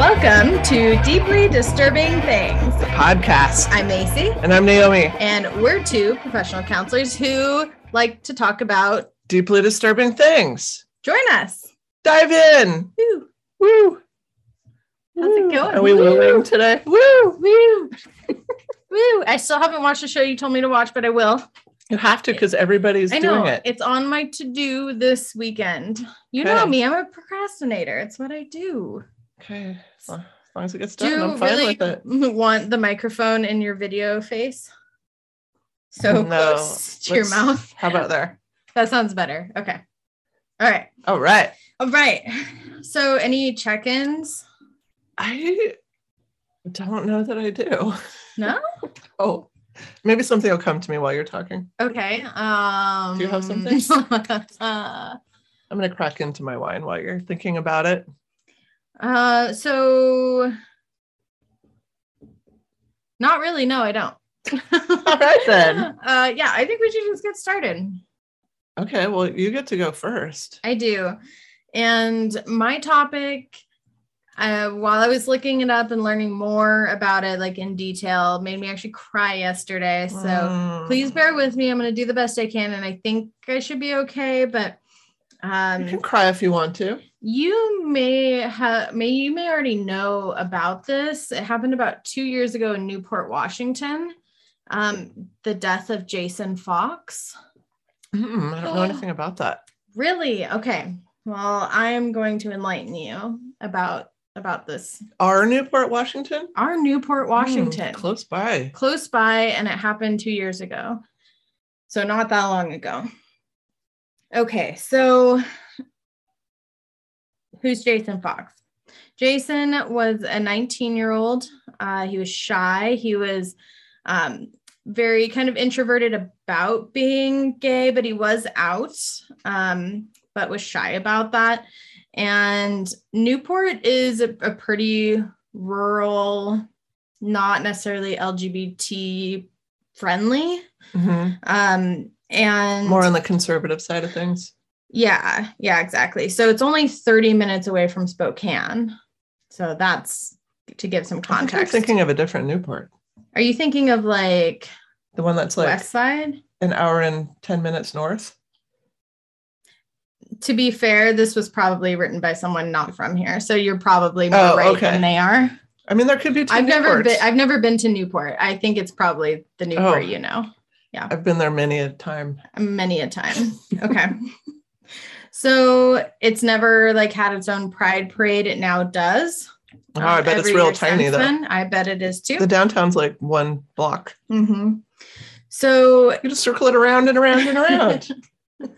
Welcome to Deeply Disturbing Things. podcast. I'm Macy, And I'm Naomi. and we're two professional counselors who like to talk about. Deeply disturbing things. Join us. Dive in. Woo. Woo. How's it going? Are we Woo. wooing today? Woo, woo, woo. I still haven't watched the show you told me to watch, but I will. You have to because everybody's I know doing it. it's on my to do this weekend. You know me, I'm a procrastinator. It's what I do. Okay. As long as long as it gets Do done, you I'm fine really with it. want the microphone in your video face? So No, close to your mouth. How about there? That sounds better. Okay. All right. All right. All right. So, any check ins? I don't know that I do. No? Oh, maybe something will come to me while you're talking. Okay. Um, Do you have something? uh, I'm going to crack into my wine while you're thinking about it. Uh, so, not really. No, I don't. All right, then. Uh, yeah, I think we should just get started. Okay. Well, you get to go first. I do. And my topic, uh, while I was looking it up and learning more about it, like in detail, made me actually cry yesterday. So Mm. please bear with me. I'm going to do the best I can, and I think I should be okay. But You um, can cry if you want to. you may have, may you may already know about this. It happened about two years ago in Newport, Washington. Um, the death of Jason Fox. Mm, I don't know anything about that. Really? Okay. Well, I am going to enlighten you about about this. Our Newport, Washington? Our Newport, Washington, Hmm, close by. close by, and it happened two years ago. So not that long ago. Okay, so who's Jason Fox? Jason was a 19 year old. Uh, he was shy. He was um, very kind of introverted about being gay, but he was out, um, but was shy about that. And Newport is a, a pretty rural, not necessarily LGBT friendly. Mhm. Um, and More on the conservative side of things. yeah, yeah, exactly. So it's only 30 minutes away from Spokane. So that's to give some I think I'm context. thinking of a different Newport. Are you thinking of like, The one that's like West Side? an hour and 10 minutes north. To be fair, this was probably written by someone not from here. So you're probably more Oh, right okay. than they are. I mean, there could be two I've never been I've never been to Newport. I think it's probably the oh. Newport Oh. you know. I've been there many a time. many a time. Okay. so it's never like had its own pride parade. It now does. Oh, I Um, bet it's real tiny though. then. I bet it is too. The downtown's like one block. Mm-hmm. So You just circle it around and around and around.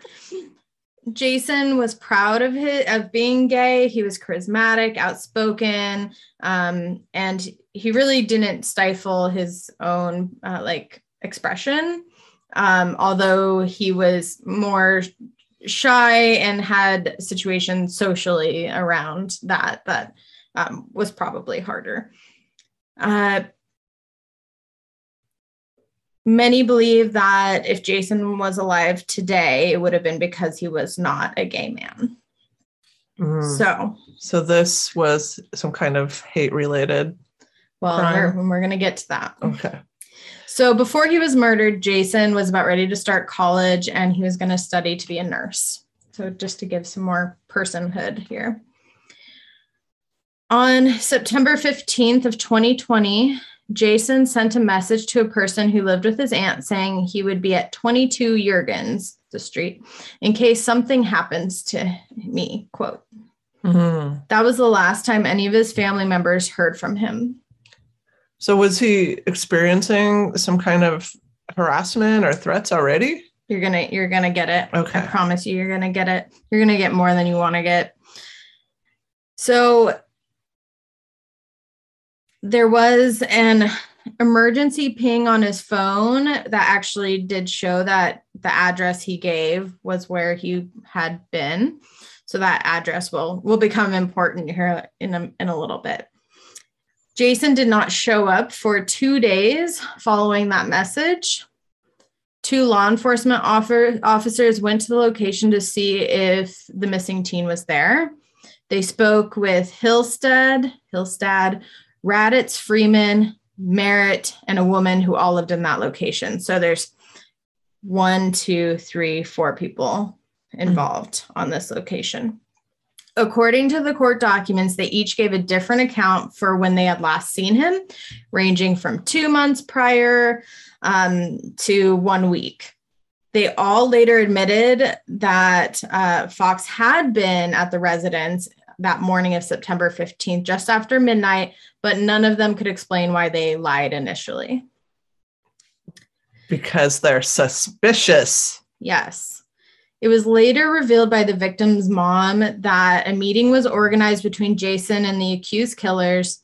Jason was proud of his of being gay. He was charismatic, outspoken, um, and he really didn't stifle his own uh, like expression. Um, although he was more shy and had situations socially around that that um, was probably harder. Uh, many believe that if Jason was alive today, it would have been because he was not a gay man. Mm. So, So this was some kind of hate related. well, Crime. we're, we're going to get to that. Okay. So, before he was murdered, Jason was about ready to start college and he was going to study to be a nurse. So, just to give some more personhood here. On September 15th of 2020, Jason sent a message to a person who lived with his aunt saying he would be at 22 Jurgens, the street, in case something happens to me, quote. Mhm. That was the last time any of his family members heard from him. So was he experiencing some kind of harassment or threats already? You're gonna you're gonna get it. Okay. I promise you, you're gonna get it. You're gonna get more than you want to get. So there was an emergency ping on his phone that actually did show that the address he gave was where he had been. So that address will will become important here in a, in a little bit. Jason did not show up for two days following that message. Two law enforcement offer, officers went to the location to see if the missing teen was there. They spoke with Hillstead, Hillstad, Raditz, Freeman, Merritt, and a woman who all lived in that location. So there's one, two, three, four people involved on this location. According to the court documents, they each gave a different account for when they had last seen him, ranging from two months prior um, to one week. They all later admitted that uh, Fox had been at the residence that morning of September 15th, just after midnight, but none of them could explain why they lied initially. Because they're suspicious. Yes. It was later revealed by the victim's mom that a meeting was organized between Jason and the accused killers,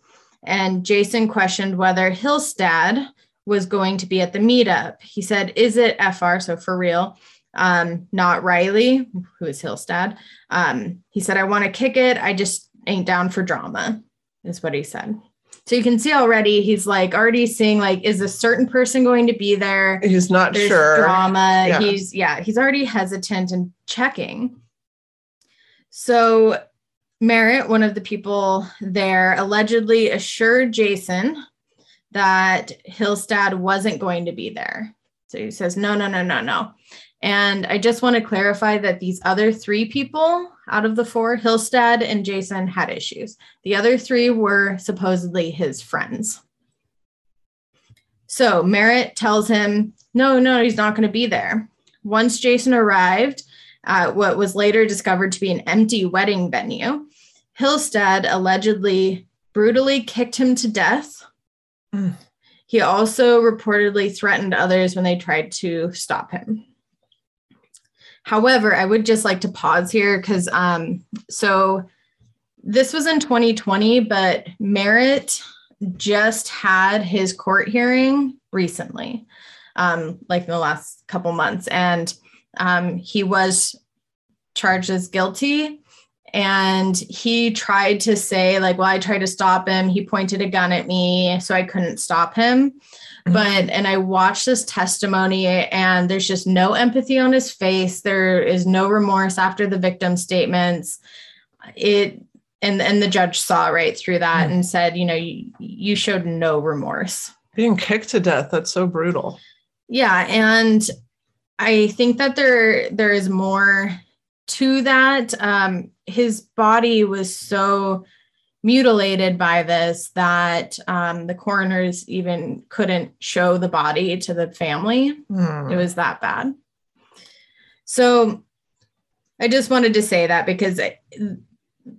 and Jason questioned whether Hillstad was going to be at the meetup. He said, Is it FR? So for real, um, not Riley, who is Hillstad. Um, he said, I want to kick it. I just ain't down for drama, is what he said. So you can see already he's like already seeing like, is a certain person going to be there? He's not There's sure. Drama. Yeah. He's yeah, he's already hesitant and checking. So Merritt, one of the people there, allegedly assured Jason that Hillstad wasn't going to be there. So he says, no, no, no, no, no. And I just want to clarify that these other three people out of the four, Hillstad and Jason, had issues. The other three were supposedly his friends. So Merritt tells him, no, no, he's not going to be there. Once Jason arrived at what was later discovered to be an empty wedding venue, Hillstead allegedly brutally kicked him to death. Mm. He also reportedly threatened others when they tried to stop him. However, I would just like to pause here because um, so this was in 2020, but Merritt just had his court hearing recently, um, like in the last couple months, and um, he was charged as guilty. And he tried to say, like, well, I tried to stop him. He pointed a gun at me, so I couldn't stop him. But, and I watched this testimony, and there's just no empathy on his face. There is no remorse after the victim statements. It, and, and the judge saw right through that Mm. and said, you know, you, you showed no remorse. Being kicked to death, that's so brutal. Yeah, and I think that there there is more to that. Um, his body was so mutilated by this that um, the coroners even couldn't show the body to the family. Hmm. It was that bad. So I just wanted to say that because it-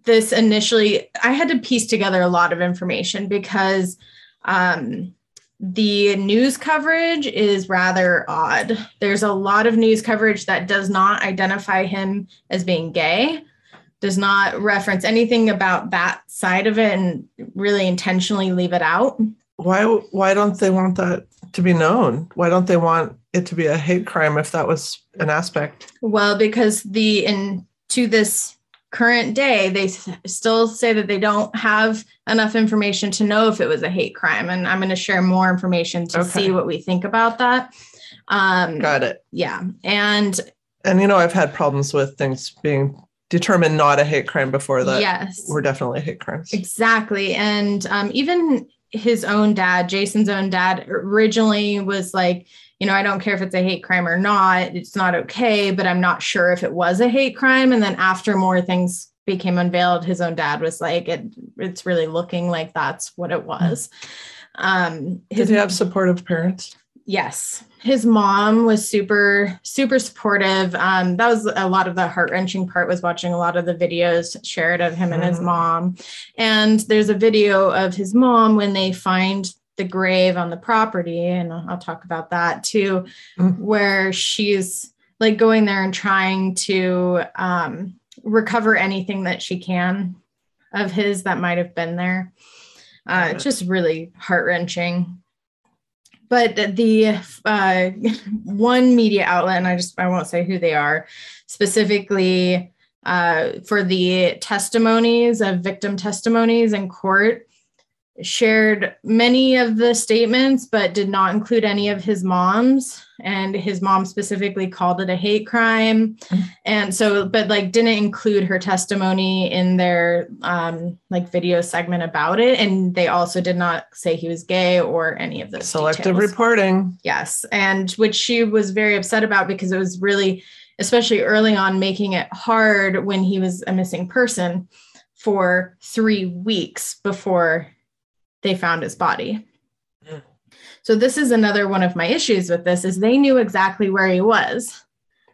this initially, I had to piece together a lot of information because um, the news coverage is rather odd. There's a lot of news coverage that does not identify him as being gay, does not reference anything about that side of it, and really intentionally leave it out. Why why don't they want that to be known? Why don't they want it to be a hate crime if that was an aspect? Well, because the in to this current day, they still say that they don't have enough information to know if it was a hate crime, and I'm going to share more information to Okay. see what we think about that. Um, Got it. yeah, and And you know, I've had problems with things being determined not a hate crime before that yes, were definitely hate crimes. Exactly. And um, even his own dad, Jason's own dad, originally was like, you know, I don't care if it's a hate crime or not. It's not okay, but I'm not sure if it was a hate crime. And then after more things became unveiled, his own dad was like, it, it's really looking like that's what it was. Um, Did his he have supportive parents? Yes. His mom was super, super supportive. Um, that was a lot of the heart wrenching part was watching a lot of the videos shared of him and his Mm. mom. And there's a video of his mom when they find the grave on the property, and I'll talk about that too, Mm. where she's like going there and trying to um, recover anything that she can of his that might have been there. Uh, it's just really heart wrenching but the uh, one media outlet, and I just I won't say who they are, specifically uh, for the testimonies of victim testimonies in court, shared many of the statements, but did not include any of his mom's. And his mom specifically called it a hate crime. And so, but like didn't include her testimony in their um, like video segment about it. And they also did not say he was gay or any of those. Selective details. reporting. Yes. And which she was very upset about because it was really, especially early on, making it hard when he was a missing person for three weeks before they found his body. So this is another one of my issues with this is they knew exactly where he was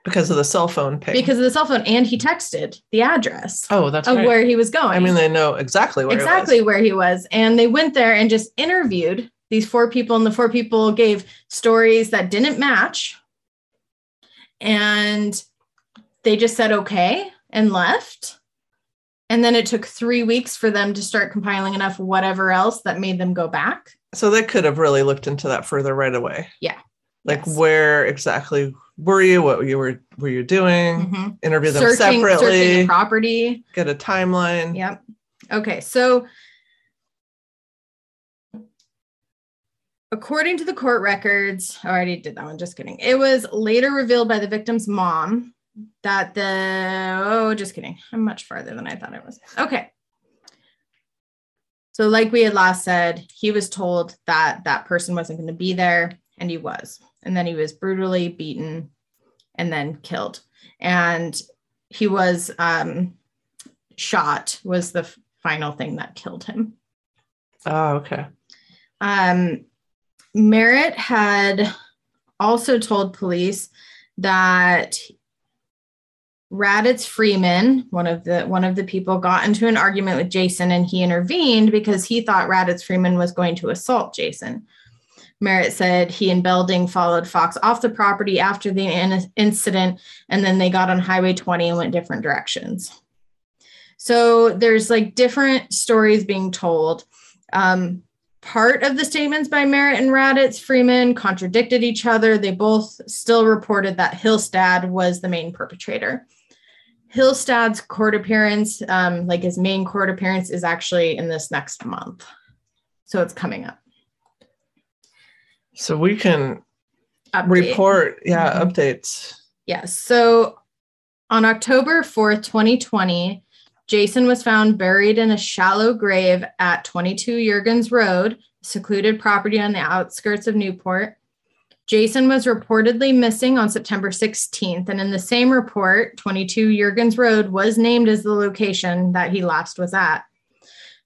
Because of the cell phone ping. because of the cell phone and he texted the address oh, that's of right. where he was going. I mean, they know exactly where exactly where he was. And they went there and just interviewed these four people, and the four people gave stories that didn't match. And they just said okay and left. And then it took three weeks for them to start compiling enough whatever else that made them go back. So they could have really looked into that further right away. Yeah. Like Yes. where exactly were you? What you were were you doing? Mhm. Interview them Searching, searching separately. the property. get a timeline. Yep. Okay. So, according to the court records, I already did that one, just kidding. It was later revealed by the victim's mom that the, oh, just kidding. I'm much farther than I thought I was. Okay. So, like we had last said, he was told that that person wasn't going to be there, and he was. And then he was brutally beaten and then killed. And he was um, shot was the final thing that killed him. Oh, okay. Um, Merritt had also told police that Raditz Freeman, one of the one of the people, got into an argument with Jason, and he intervened because he thought Raditz Freeman was going to assault Jason. Merritt said he and Belding followed Fox off the property after the in- incident, and then they got on Highway 20 and went different directions. So there's like different stories being told. Um, part of the statements by Merritt and Raditz Freeman contradicted each other. They both still reported that Hillstad was the main perpetrator. Hillstad's court appearance, um, like his main court appearance, is actually in this next month. So it's coming up. So we can Update. report, yeah, Mhm. updates. Yes. So on October 4th, 2020, Jason was found buried in a shallow grave at 22 Jurgens Road, secluded property on the outskirts of Newport. Jason was reportedly missing on September 16th, and in the same report, 22 Jurgens Road was named as the location that he last was at.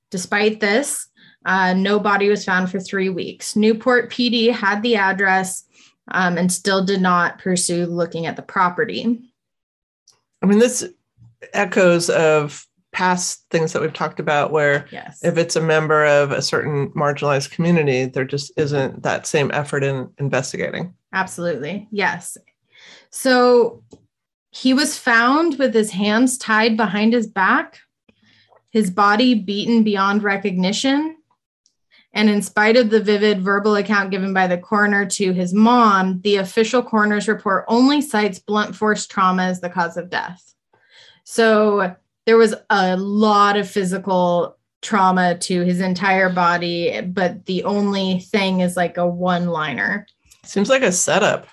Despite this, uh, no body was found for three weeks. Newport PD had the address um, and still did not pursue looking at the property. I mean, this echoes of past things that we've talked about where Yes. if it's a member of a certain marginalized community, there just isn't that same effort in investigating. Absolutely. Yes. So he was found with his hands tied behind his back, his body beaten beyond recognition. And in spite of the vivid verbal account given by the coroner to his mom, the official coroner's report only cites blunt force trauma as the cause of death. So there was a lot of physical trauma to his entire body, but the only thing is like a one liner. Seems like a setup.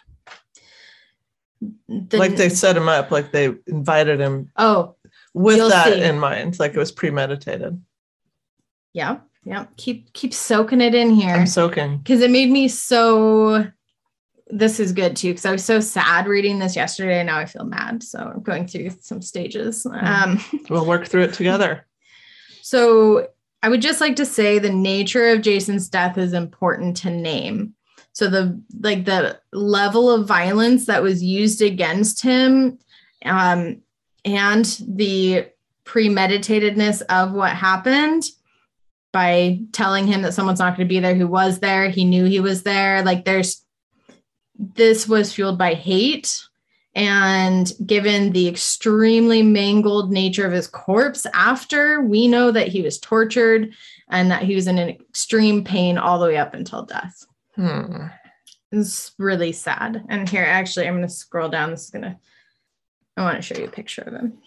The- like they set him up, like they invited him oh with that see. in mind, like it was premeditated. yeah yeah keep keep soaking it in here I'm soaking. because it made me so this is good too because i was so sad reading this yesterday and now i feel mad. So i'm going through some stages. Um We'll work through it together. so i would just like to say the nature of jason's death is important to name. So the like the level of violence that was used against him um and the premeditatedness of what happened by telling him that someone's not going to be there who was there he knew he was there like there's this was fueled by hate and given the extremely mangled nature of his corpse after we know that he was tortured and that he was in an extreme pain all the way up until death Hmm. it's really sad and here actually i'm going to scroll down this is going to i want to show you a picture of him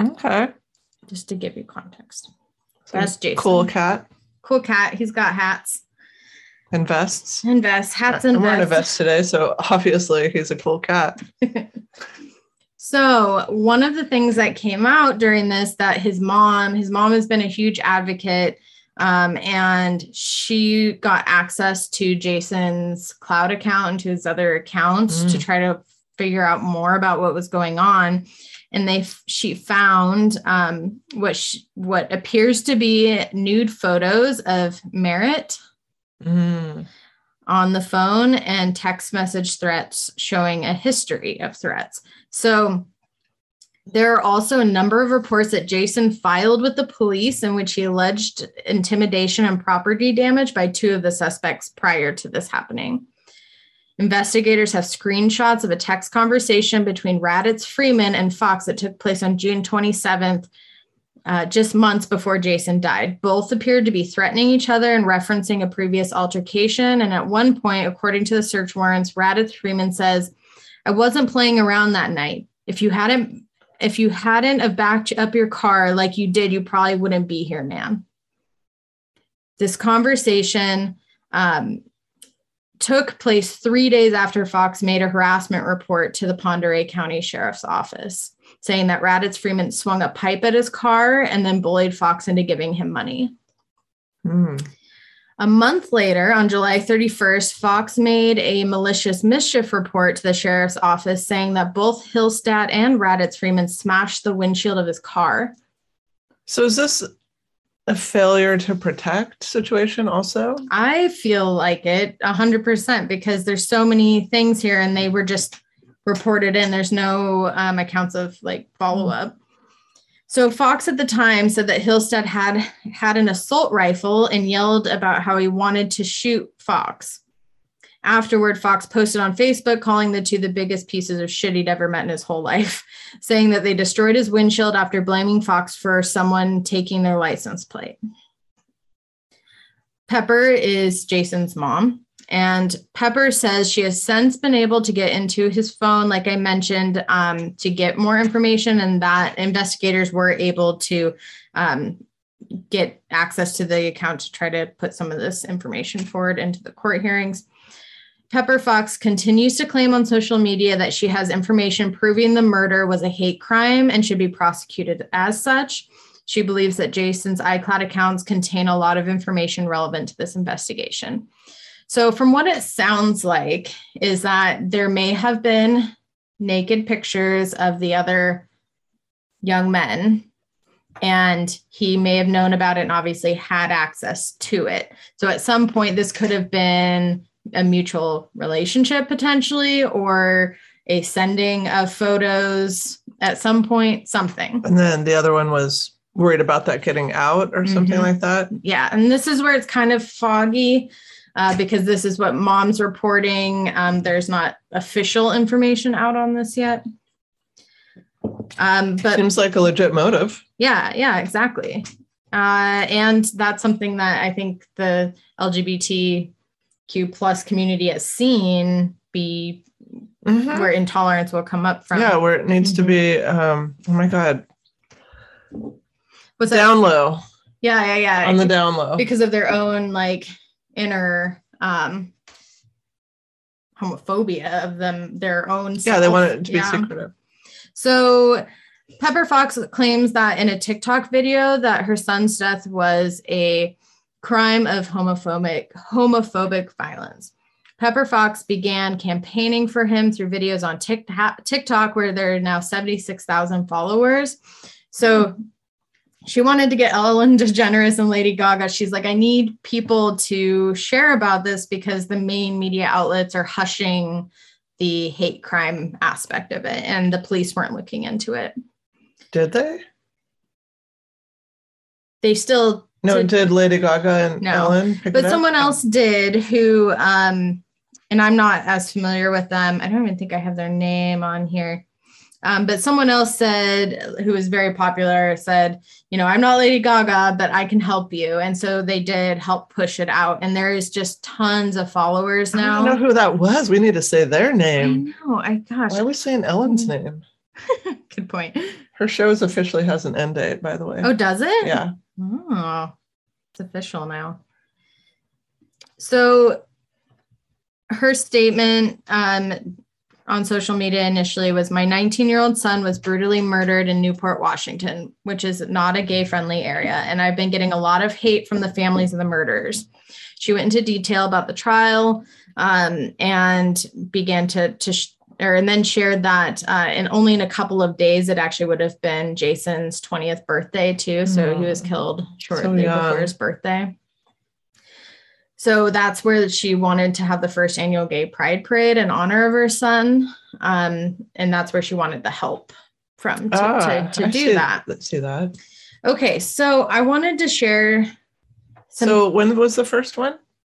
Okay. just to give you context that's jason Cool cat. cool cat. He's got hats And vests. and vests, hats and wearing a vest today, so obviously he's a cool cat. So, one of the things that came out during this that his mom, his mom has been a huge advocate, um, and she got access to Jason's cloud account and to his other accounts to Mm. try to figure out more about what was going on. And they, she found um, what sh- what appears to be nude photos of Merritt Mm. on the phone and text message threats showing a history of threats. So there are also a number of reports that Jason filed with the police in which he alleged intimidation and property damage by two of the suspects prior to this happening. Investigators have screenshots of a text conversation between Raditz Freeman and Fox that took place on June 27th, uh, just months before Jason died. Both appeared to be threatening each other and referencing a previous altercation. And at one point, according to the search warrants, Raditz Freeman says, "I wasn't playing around that night. If you hadn't, if you hadn't have backed up your car like you did, you probably wouldn't be here, man." This conversation um, took place three days after Fox made a harassment report to the Oreille County Sheriff's Office saying that Raditz Freeman swung a pipe at his car and then bullied Fox into giving him money. Mm. A month later, on July 31st, Fox made a malicious mischief report to the sheriff's office saying that both Hillstat and Raditz Freeman smashed the windshield of his car. So is this a failure to protect situation also? I feel like it 100% because there's so many things here and they were just reported in. There's no um, accounts of like follow up. So Fox at the time said that Hillstead had had an assault rifle and yelled about how he wanted to shoot Fox. Afterward, Fox posted on Facebook calling the two the biggest pieces of shit he'd ever met in his whole life, saying that they destroyed his windshield after blaming Fox for someone taking their license plate. Pepper is Jason's mom. And Pepper says she has since been able to get into his phone, like I mentioned, um, to get more information, and that investigators were able to um, get access to the account to try to put some of this information forward into the court hearings. Pepper Fox continues to claim on social media that she has information proving the murder was a hate crime and should be prosecuted as such. She believes that Jason's iCloud accounts contain a lot of information relevant to this investigation. So, from what it sounds like, is that there may have been naked pictures of the other young men, and he may have known about it and obviously had access to it. So, at some point, this could have been a mutual relationship potentially, or a sending of photos at some point, something. And then the other one was worried about that getting out or something Mhm. like that. Yeah, and this is where it's kind of foggy uh, because this is what mom's reporting. Um, there's not official information out on this yet. Um, but Seems like a legit motive. yeah, yeah, exactly. Uh, and that's something that I think the LGBTQ plus community has seen be Mhm. where intolerance will come up from. Yeah, where it needs to Mhm. be. Um, oh my God, What's that? down low Yeah, yeah, yeah. on the down low. because of their own like inner um homophobia of them their own yeah, they want it to be Yeah. secretive. so pepper fox claims that in a tiktok video that her son's death was a crime of homophobic homophobic violence pepper fox began campaigning for him through videos on tiktok tiktok where there are now 76000 followers so she wanted to get Ellen DeGeneres and Lady Gaga. She's like, I need people to share about this because the main media outlets are hushing the hate crime aspect of it, and the police weren't looking into it. Did they? They still, No, Did- did Lady Gaga and No. Ellen pick but it up? someone else did who, um, and I'm not as familiar with them. I don't even think I have their name on here. Um, but someone else said, who was very popular, said, you know, I'm not Lady Gaga, but I can help you. And so they did help push it out. And there is just tons of followers now. I don't know who that was. We need to say their I name. know. I gosh, Why are we saying Ellen's Mm-hmm. name? good point. Her shows officially has an end date, by the way. Oh, does it? yeah. Oh, it's official now. So her statement um, on social media initially was My 19 year old son was brutally murdered in Newport, Washington, which is not a gay friendly area. And I've been getting a lot of hate from the families of the murders. She went into detail about the trial um, and began to, to sh- or and then shared that uh, and only in a couple of days it actually would have been Jason's 20th birthday too. So he was killed shortly young. before his birthday. So that's where she wanted to have the first annual gay pride parade in honor of her son. Um, and that's where she wanted the help from to, Ah, to, to do see- that. Let's see that. Okay, so I wanted to share some So when was the first one?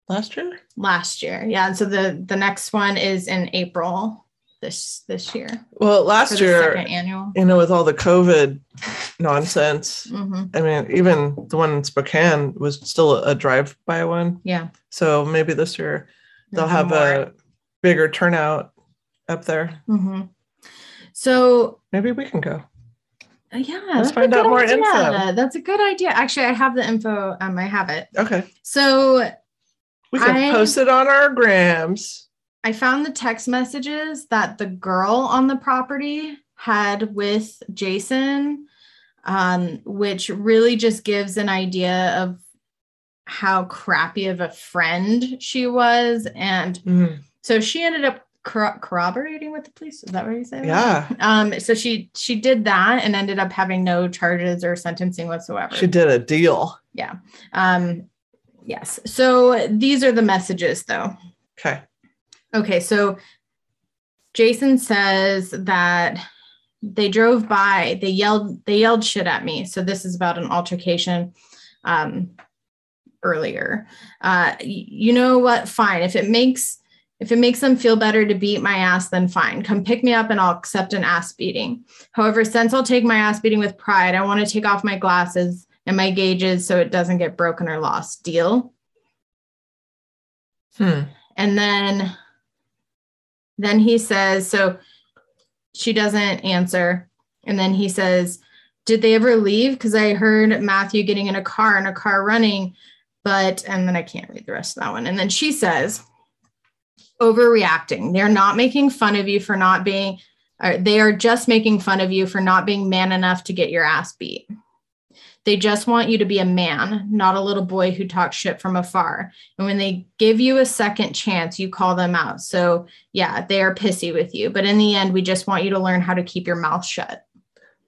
Last year? last year. Yeah, and so the the next one is in April this this year. Well, last year, second annual. you know, with all the COVID nonsense, hmm I mean, even the one in Spokane was still a drive-by one. Yeah. So maybe this year they'll have more. a bigger turnout up there. Mhm. So Maybe we can go. uh, yeah, Let's find out more idea. info. That's a good idea. Actually, I have the info. Um, I have it. Okay. So We can I- post it on our grams. I found the text messages that the girl on the property had with Jason, um, which really just gives an idea of how crappy of a friend she was. And Mhm. so she ended up corro- corroborating with the police. Is that what you say? Yeah. Um, so she she did that and ended up having no charges or sentencing whatsoever. She did a deal. Yeah. Um, yes. So these are the messages though. Okay. Okay, so Jason says that they drove by, they yelled, they yelled shit at me. So this is about an altercation um earlier. Uh you know what? Fine. If it makes if it makes them feel better to beat my ass, then fine. Come pick me up and I'll accept an ass beating. However, since I'll take my ass beating with pride, I want to take off my glasses and my gauges so it doesn't get broken or lost. Deal? Hmm. And then then he says, so she doesn't answer. And then he says, Did they ever leave? Because I heard Matthew getting in a car and a car running, but and then I can't read the rest of that one. And then she says, overreacting. They're not making fun of you for not being, they are just making fun of you for not being man enough to get your ass beat. They just want you to be a man, not a little boy who talks shit from afar. And when they give you a second chance, you call them out. So, yeah, they are pissy with you. But in the end, we just want you to learn how to keep your mouth shut.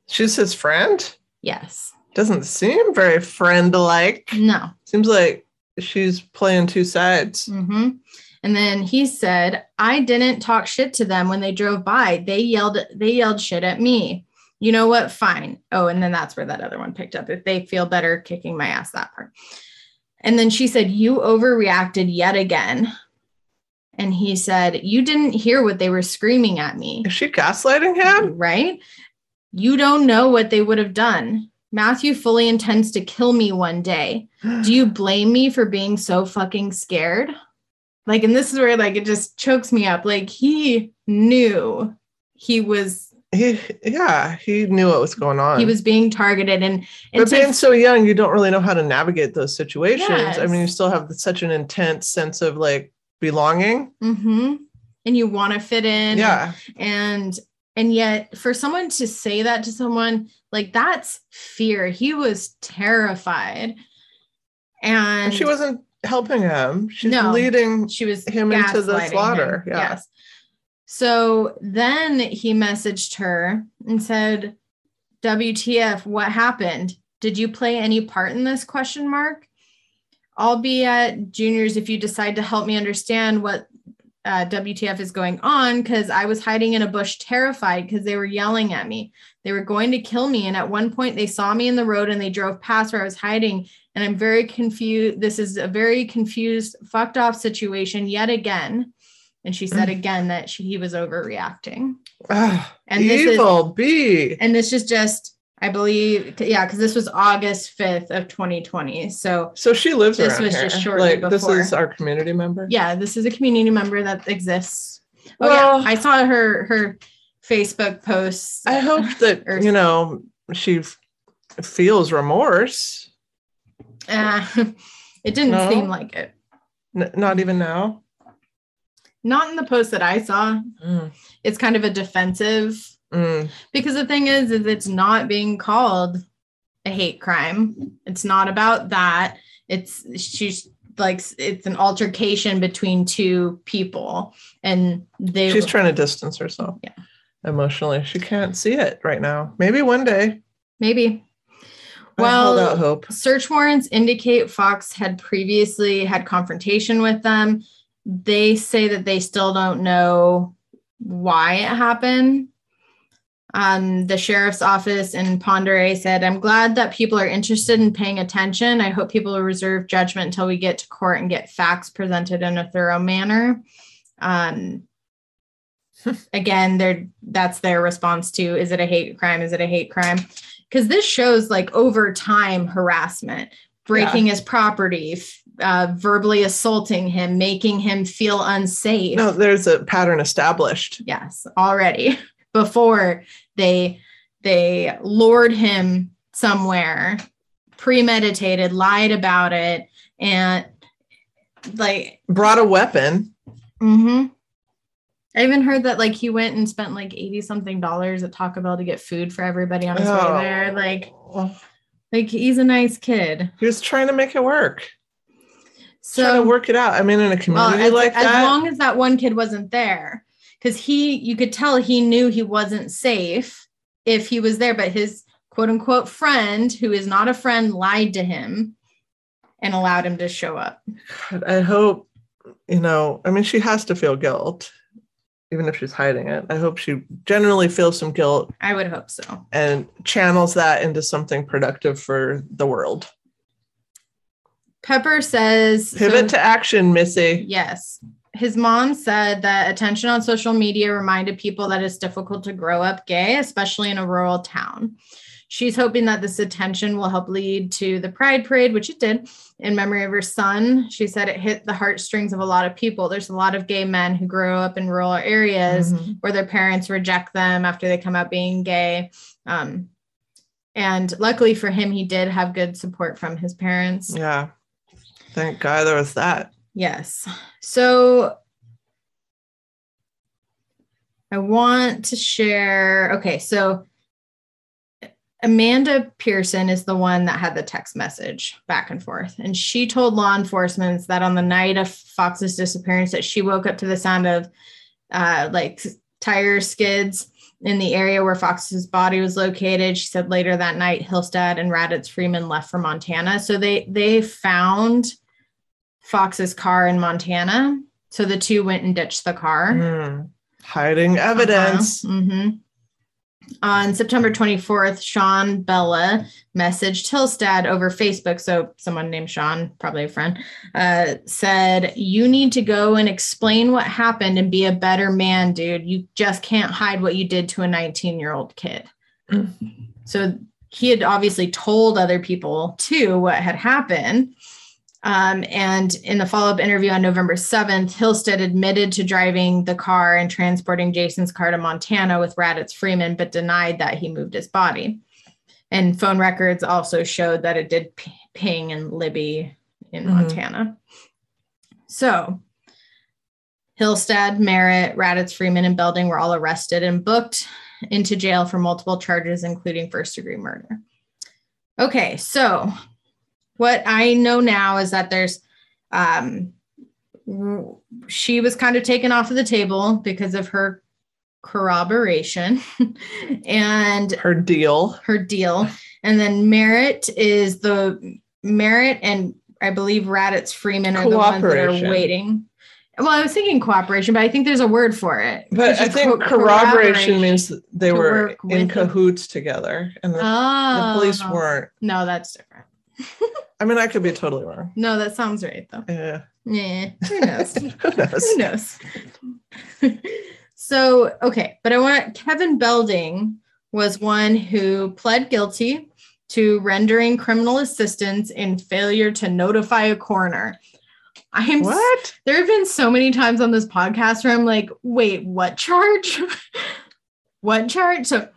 She's his friend. Yes. Doesn't seem very friend-like. No. Seems like she's playing two sides. hmm And then he said, I didn't talk shit to them when they drove by. They yelled, they yelled shit at me. You know what? Fine. Oh, and then that's where that other one picked up. If they feel better kicking my ass, that part. And then she said, You overreacted yet again. And he said, You didn't hear what they were screaming at me. Is she gaslighting him? Right? You don't know what they would have done. Matthew fully intends to kill me one day. Do you blame me for being so fucking scared? Like, and this is where like it just chokes me up. Like he knew he was He, yeah, he knew what was going on. he was being targeted and, and but being so young, you don't really know how to navigate those situations. I mean, you still have such an intense sense of like belonging. Mhm. and you want to fit in. yeah. and and yet for someone to say that to someone like that's fear he was terrified and, And she wasn't helping him. She's No. leading. she was him into the him. slaughter, yeah. yes so then he messaged her and said wtf what happened did you play any part in this question mark i'll be at juniors if you decide to help me understand what uh, WTF is going on because I was hiding in a bush terrified because they were yelling at me. They were going to kill me. And at one point, they saw me in the road and they drove past where I was hiding. And I'm very confused. This is a very confused, fucked off situation yet again. And she said Mm. again that she, he was overreacting. Ah, And this is evil B. and this is just, I believe, yeah, because this was August 5th of 2020. So So she lives This was here. just shortly like this is our community member. yeah, this is a community member that exists. Oh Well- yeah, I saw her her Facebook posts. I hope that Or- you know she f- feels remorse. Uh, it didn't No? seem like it. N- not even now. Not in the post that I saw. Mm. It's kind of a defensive Mm. because the thing is, is it's not being called a hate crime. It's not about that. It's she's like it's an altercation between two people, and they She's trying to distance herself. Yeah. Emotionally, she can't see it right now. Maybe one day. maybe. Well, hope. search warrants indicate Fox had previously had confrontation with them. They say that they still don't know why it happened. Um, the sheriff's office in Pend Oreille said, I'm glad that people are interested in paying attention. I hope people will reserve judgment until we get to court and get facts presented in a thorough manner. Um, again, that's their response to is it a hate crime? Is it a hate crime? Because this shows like over time harassment, breaking his property, uh, verbally assaulting him, making him feel unsafe. No, there's a pattern established. Yes, already before they they lured him somewhere, premeditated, lied about it, and like Brought a weapon. Mm-hmm. I even heard that like he went and spent like 80 something dollars at Taco Bell to get food for everybody on his way there. Like, Oh. like he's a nice kid. he was trying to make it work. So trying to work it out. I mean, in a well, community as, like as that. As long as that one kid wasn't there, because he you could tell he knew he wasn't safe if he was there, but his quote unquote friend, who is not a friend, lied to him and allowed him to show up. I hope, you know, I mean, she has to feel guilt, even if she's hiding it. I hope she generally feels some guilt I would hope so. and channels that into something productive for the world. Pepper says Pivot so- to action, Missy. Yes. His mom said that attention on social media reminded people that it's difficult to grow up gay, especially in a rural town. She's hoping that this attention will help lead to the Pride Parade, which it did, in memory of her son. She said it hit the heartstrings of a lot of people. There's a lot of gay men who grow up in rural areas Mhm. where their parents reject them after they come out being gay. Um, and luckily for him, he did have good support from his parents. Yeah. Thank God there was that. Yes. So I want to share. Okay. So Amanda Pearson is the one that had the text message back and forth. And she told law enforcement that on the night of Fox's disappearance, that she woke up to the sound of uh, like tire skids in the area where Fox's body was located. She said later that night, Hillstead and Raditz Freeman left for Montana. So they they found Fox's car in Montana. So the two went and ditched the car. Hmm. Hiding evidence. Uh-huh. Mhm. On September 24th, Sean Bella messaged Hillstead over Facebook. So, someone named Sean, probably a friend, uh, said, You need to go and explain what happened and be a better man, dude. You just can't hide what you did to a 19 year old kid. Mm. So, he had obviously told other people too what had happened. Um, and in the follow up interview on November 7th, Hillstead admitted to driving the car and transporting Jason's car to Montana with Raditz Freeman, but denied that he moved his body. And phone records also showed that it did ping in Libby in Mhm. Montana. So Hillstead, Merritt, Raditz Freeman, and Belding were all arrested and booked into jail for multiple charges, including first degree murder. Okay, so what I know now is that there's um she was kind of taken off of the table because of her corroboration and Her deal. her deal. And then Merritt is the Merritt and I believe Raditz Freeman are the ones that are waiting. Well, I was thinking cooperation, but I think there's a word for it. But I think co- corroboration means they were in them. cahoots together and the, the Oh, police weren't. No, that's different. I mean, I could be totally wrong. No, that sounds right though. Yeah. Yeah, who knows? Who knows? Who knows? so, okay, but I want Kevin Belding was one who pled guilty to rendering criminal assistance in failure to notify a coroner. I'm What? there have been so many times on this podcast where I'm like, wait, what charge? what charge? So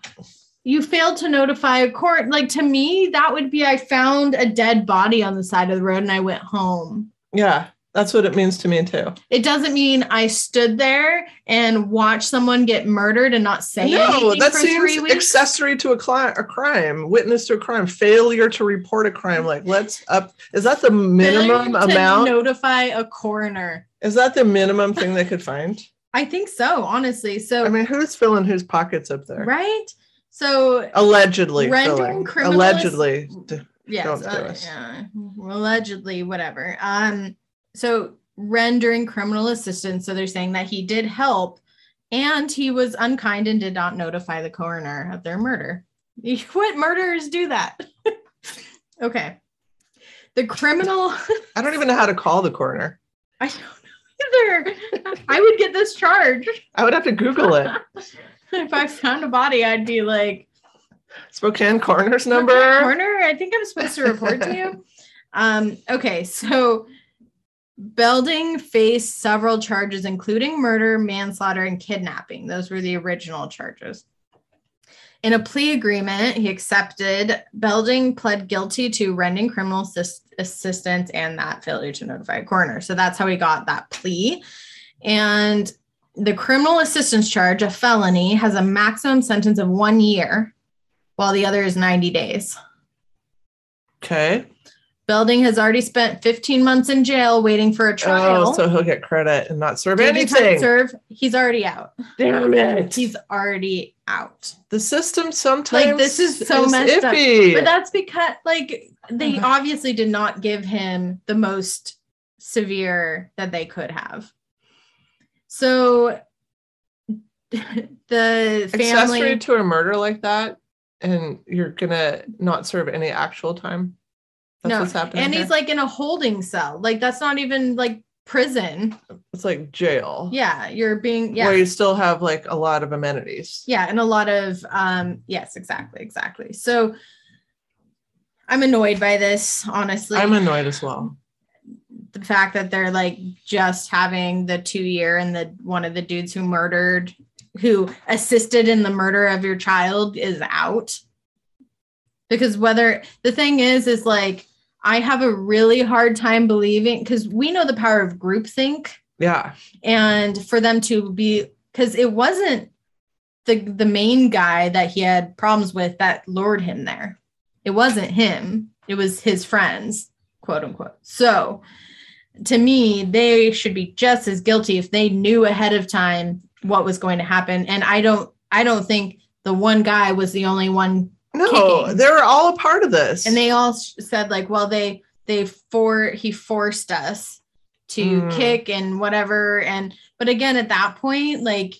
you failed to notify a court. Like to me, that would be I found a dead body on the side of the road and I went home. Yeah. That's what it means to me too. It doesn't mean I stood there and watched someone get murdered and not say No, anything that for three seems weeks. accessory to a, cli- a crime, witness to a crime, failure to report a crime. Like, let's up. Is that the minimum Failure amount? notify a coroner. Is that the minimum thing they could find? I think so, honestly. So I mean, who's filling whose pockets up there? right. So Allegedly, Rendering filling. criminalist- allegedly. Yes, uh, yeah, allegedly, whatever. Um, so rendering criminal assistance. So they're saying that he did help, and he was unkind and did not notify the coroner of their murder. What murderers do that? okay. The criminal. I don't even know how to call the coroner. I don't know either. I would get this charge I would have to Google it. if I found a body. I'd be like, Spokane coroner's number. corner. I think I'm supposed to report to you. Um, okay, so Belding faced several charges, including murder, manslaughter, and kidnapping. Those were the original charges. In a plea agreement, he accepted. Belding pled guilty to rendering criminal assist- assistance and that failure to notify a coroner. So that's how he got that plea. And the criminal assistance charge, a felony, has a maximum sentence of one year, while the other is 90 days. Okay. Belding has already spent 15 months in jail waiting for a trial. Oh, so he'll get credit and not serve Did anything. serve? He's already out. Damn it. He's already out. the system sometimes like this is so messed up. But that's because, like, they Mhm. obviously did not give him the most severe that they could have. So the accessory family. to a murder like that, and you're gonna not serve any actual time. That's No, what's happening. And here? he's like in a holding cell. Like, that's not even like prison. it's like jail. Yeah. You're being, yeah. Where you still have like a lot of amenities. yeah and a lot of um yes exactly exactly so i'm annoyed by this honestly I'm annoyed as well. The fact that they're like just having the two year and the one of the dudes who murdered who assisted in the murder of your child is out. Because whether the thing is is like i have a really hard time believing because we know the power of groupthink. Yeah. and for them to be because it wasn't the the main guy that he had problems with that lured him there. It wasn't him. It was his friends quote unquote. So to me they should be just as guilty if they knew ahead of time what was going to happen and i don't i don't think the one guy was the only one No, Kicking. they're all a part of this. and they all said like well they they for he forced us to Mm. kick and whatever and but again at that point like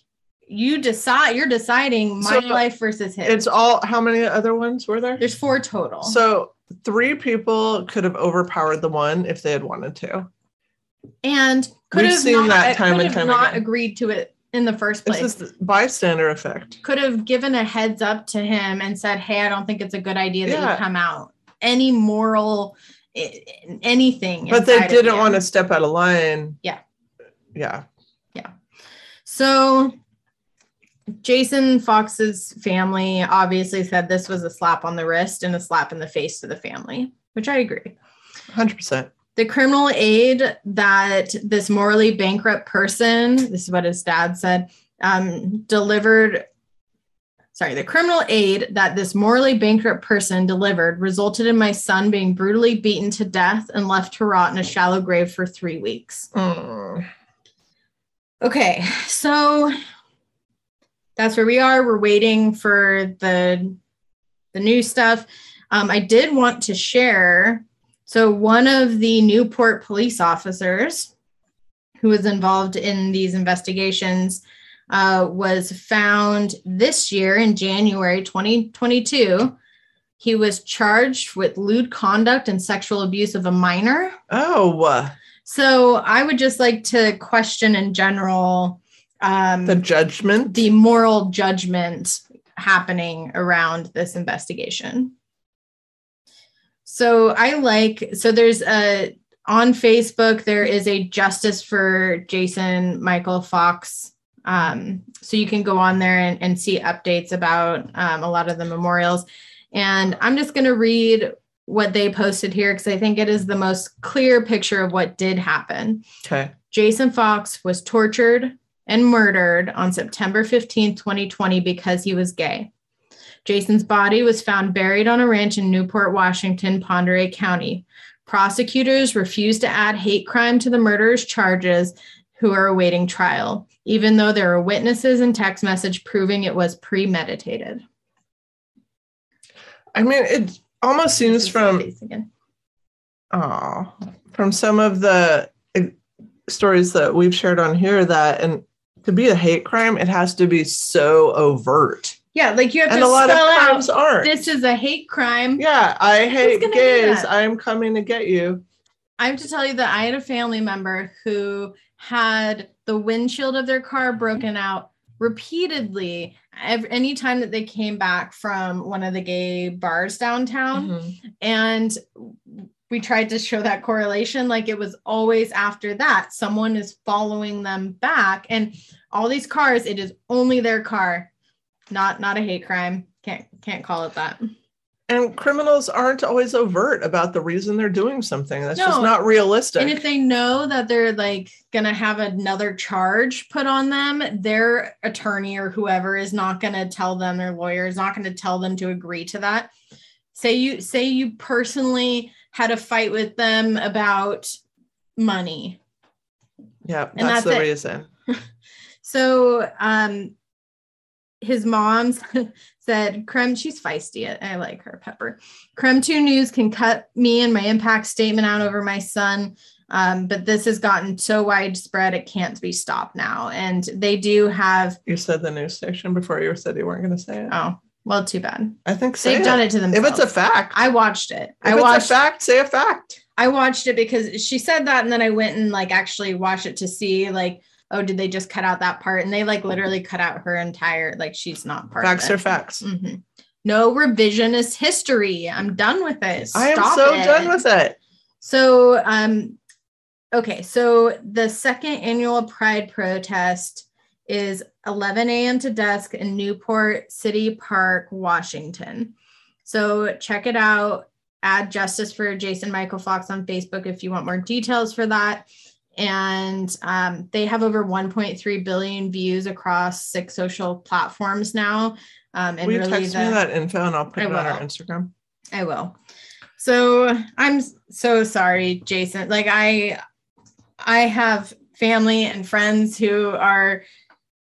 you decide you're deciding my So, life versus his it's all how many other ones were there? there's four total So three people could have overpowered the one if they had wanted to. And could We've have seen not, that uh, time could and have time not again. agreed to it in the first place just the bystander effect. could have given a heads up to him and said hey i don't think it's a good idea that Yeah. you come out any moral eh, anything But they didn't want to step out of line. Yeah. Yeah. Yeah. So Jason Fox's family obviously said this was a slap on the wrist and a slap in the face to the family, which I agree. 100%. The criminal aid that this morally bankrupt person, this is what his dad said, um, delivered. Sorry, the criminal aid that this morally bankrupt person delivered resulted in my son being brutally beaten to death and left to rot in a shallow grave for three weeks. Mm. Okay, so that's where we are. We're waiting for the the new stuff. Um, I did want to share. So one of the Newport police officers who was involved in these investigations uh, was found this year in January 2022. He was charged with lewd conduct and sexual abuse of a minor. Oh, uh, So I would just like to question in general um, the judgment, the, moral judgment happening around this investigation. So I like so there's a on Facebook there is a justice for Jason Michael Fox. Um, so you can go on there and, and see updates about um, a lot of the memorials. And I'm just going to read what they posted here because I think it is the most clear picture of what did happen. Okay. Jason Fox was tortured and murdered on September 15, 2020, because he was gay. Jason's body was found buried on a ranch in Newport, Washington, Oreille County. Prosecutors refused to add hate crime to the murderer's charges, who are awaiting trial, even though there are witnesses and text message proving it was premeditated. I mean, it almost seems from oh, from some of the uh, stories that we've shared on here that and to be a hate crime, it has to be so overt. Yeah, like you have And to a lot of spell out crimes aren't. this is a hate crime. yeah, I hate gays. I'm coming to get you. I have to tell you that I had a family member who had the windshield of their car broken out repeatedly every, anytime that they came back from one of the gay bars downtown. Mhm. And we tried to show that correlation. Like it was always after that, someone is following them back. And all these cars, it is only their car, not not a hate crime. Can't can't call it that. And criminals aren't always overt about the reason they're doing something. That's just not realistic. And if they know that they're like gonna have another charge put on them, their attorney or whoever is not gonna tell them, their lawyer is not gonna tell them to agree to that. Say you say you personally had a fight with them about money. yeah, that's, that's the it. reason. So um his mom said, KREM, she's feisty. I like her, Pepper. KREM 2 News can cut me and my impact statement out over my son. Um, but this has gotten so widespread, it can't be stopped now. And they do have, You said the news station before you said you weren't going to say it. oh, well, too bad. I think say They've it. done it to themselves. If it's a fact, I watched it. if I it's watched a fact, say a fact. I watched it because she said that, and then I went and like actually watched it to see like, oh, did they just cut out that part? And they like literally cut out her entire like she's not part Facts of are it. facts. Mhm. No revisionist history. I'm done with it. I am so it. done with it. So, um, okay, so the second annual Pride protest is 11 a.m. to dusk in Newport City Park, Washington. So check it out. Add justice for Jason Michael Fox on Facebook if you want more details for that. And um, they have over 1.3 billion views across six social platforms now. Um, and Will you really text the- me that info and I'll put I it on our. Instagram? I will. So I'm so sorry, Jason. Like I I have family and friends who are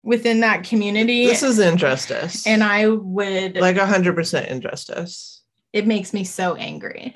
within that community. This is injustice. and I would like hundred percent injustice. it makes me so angry.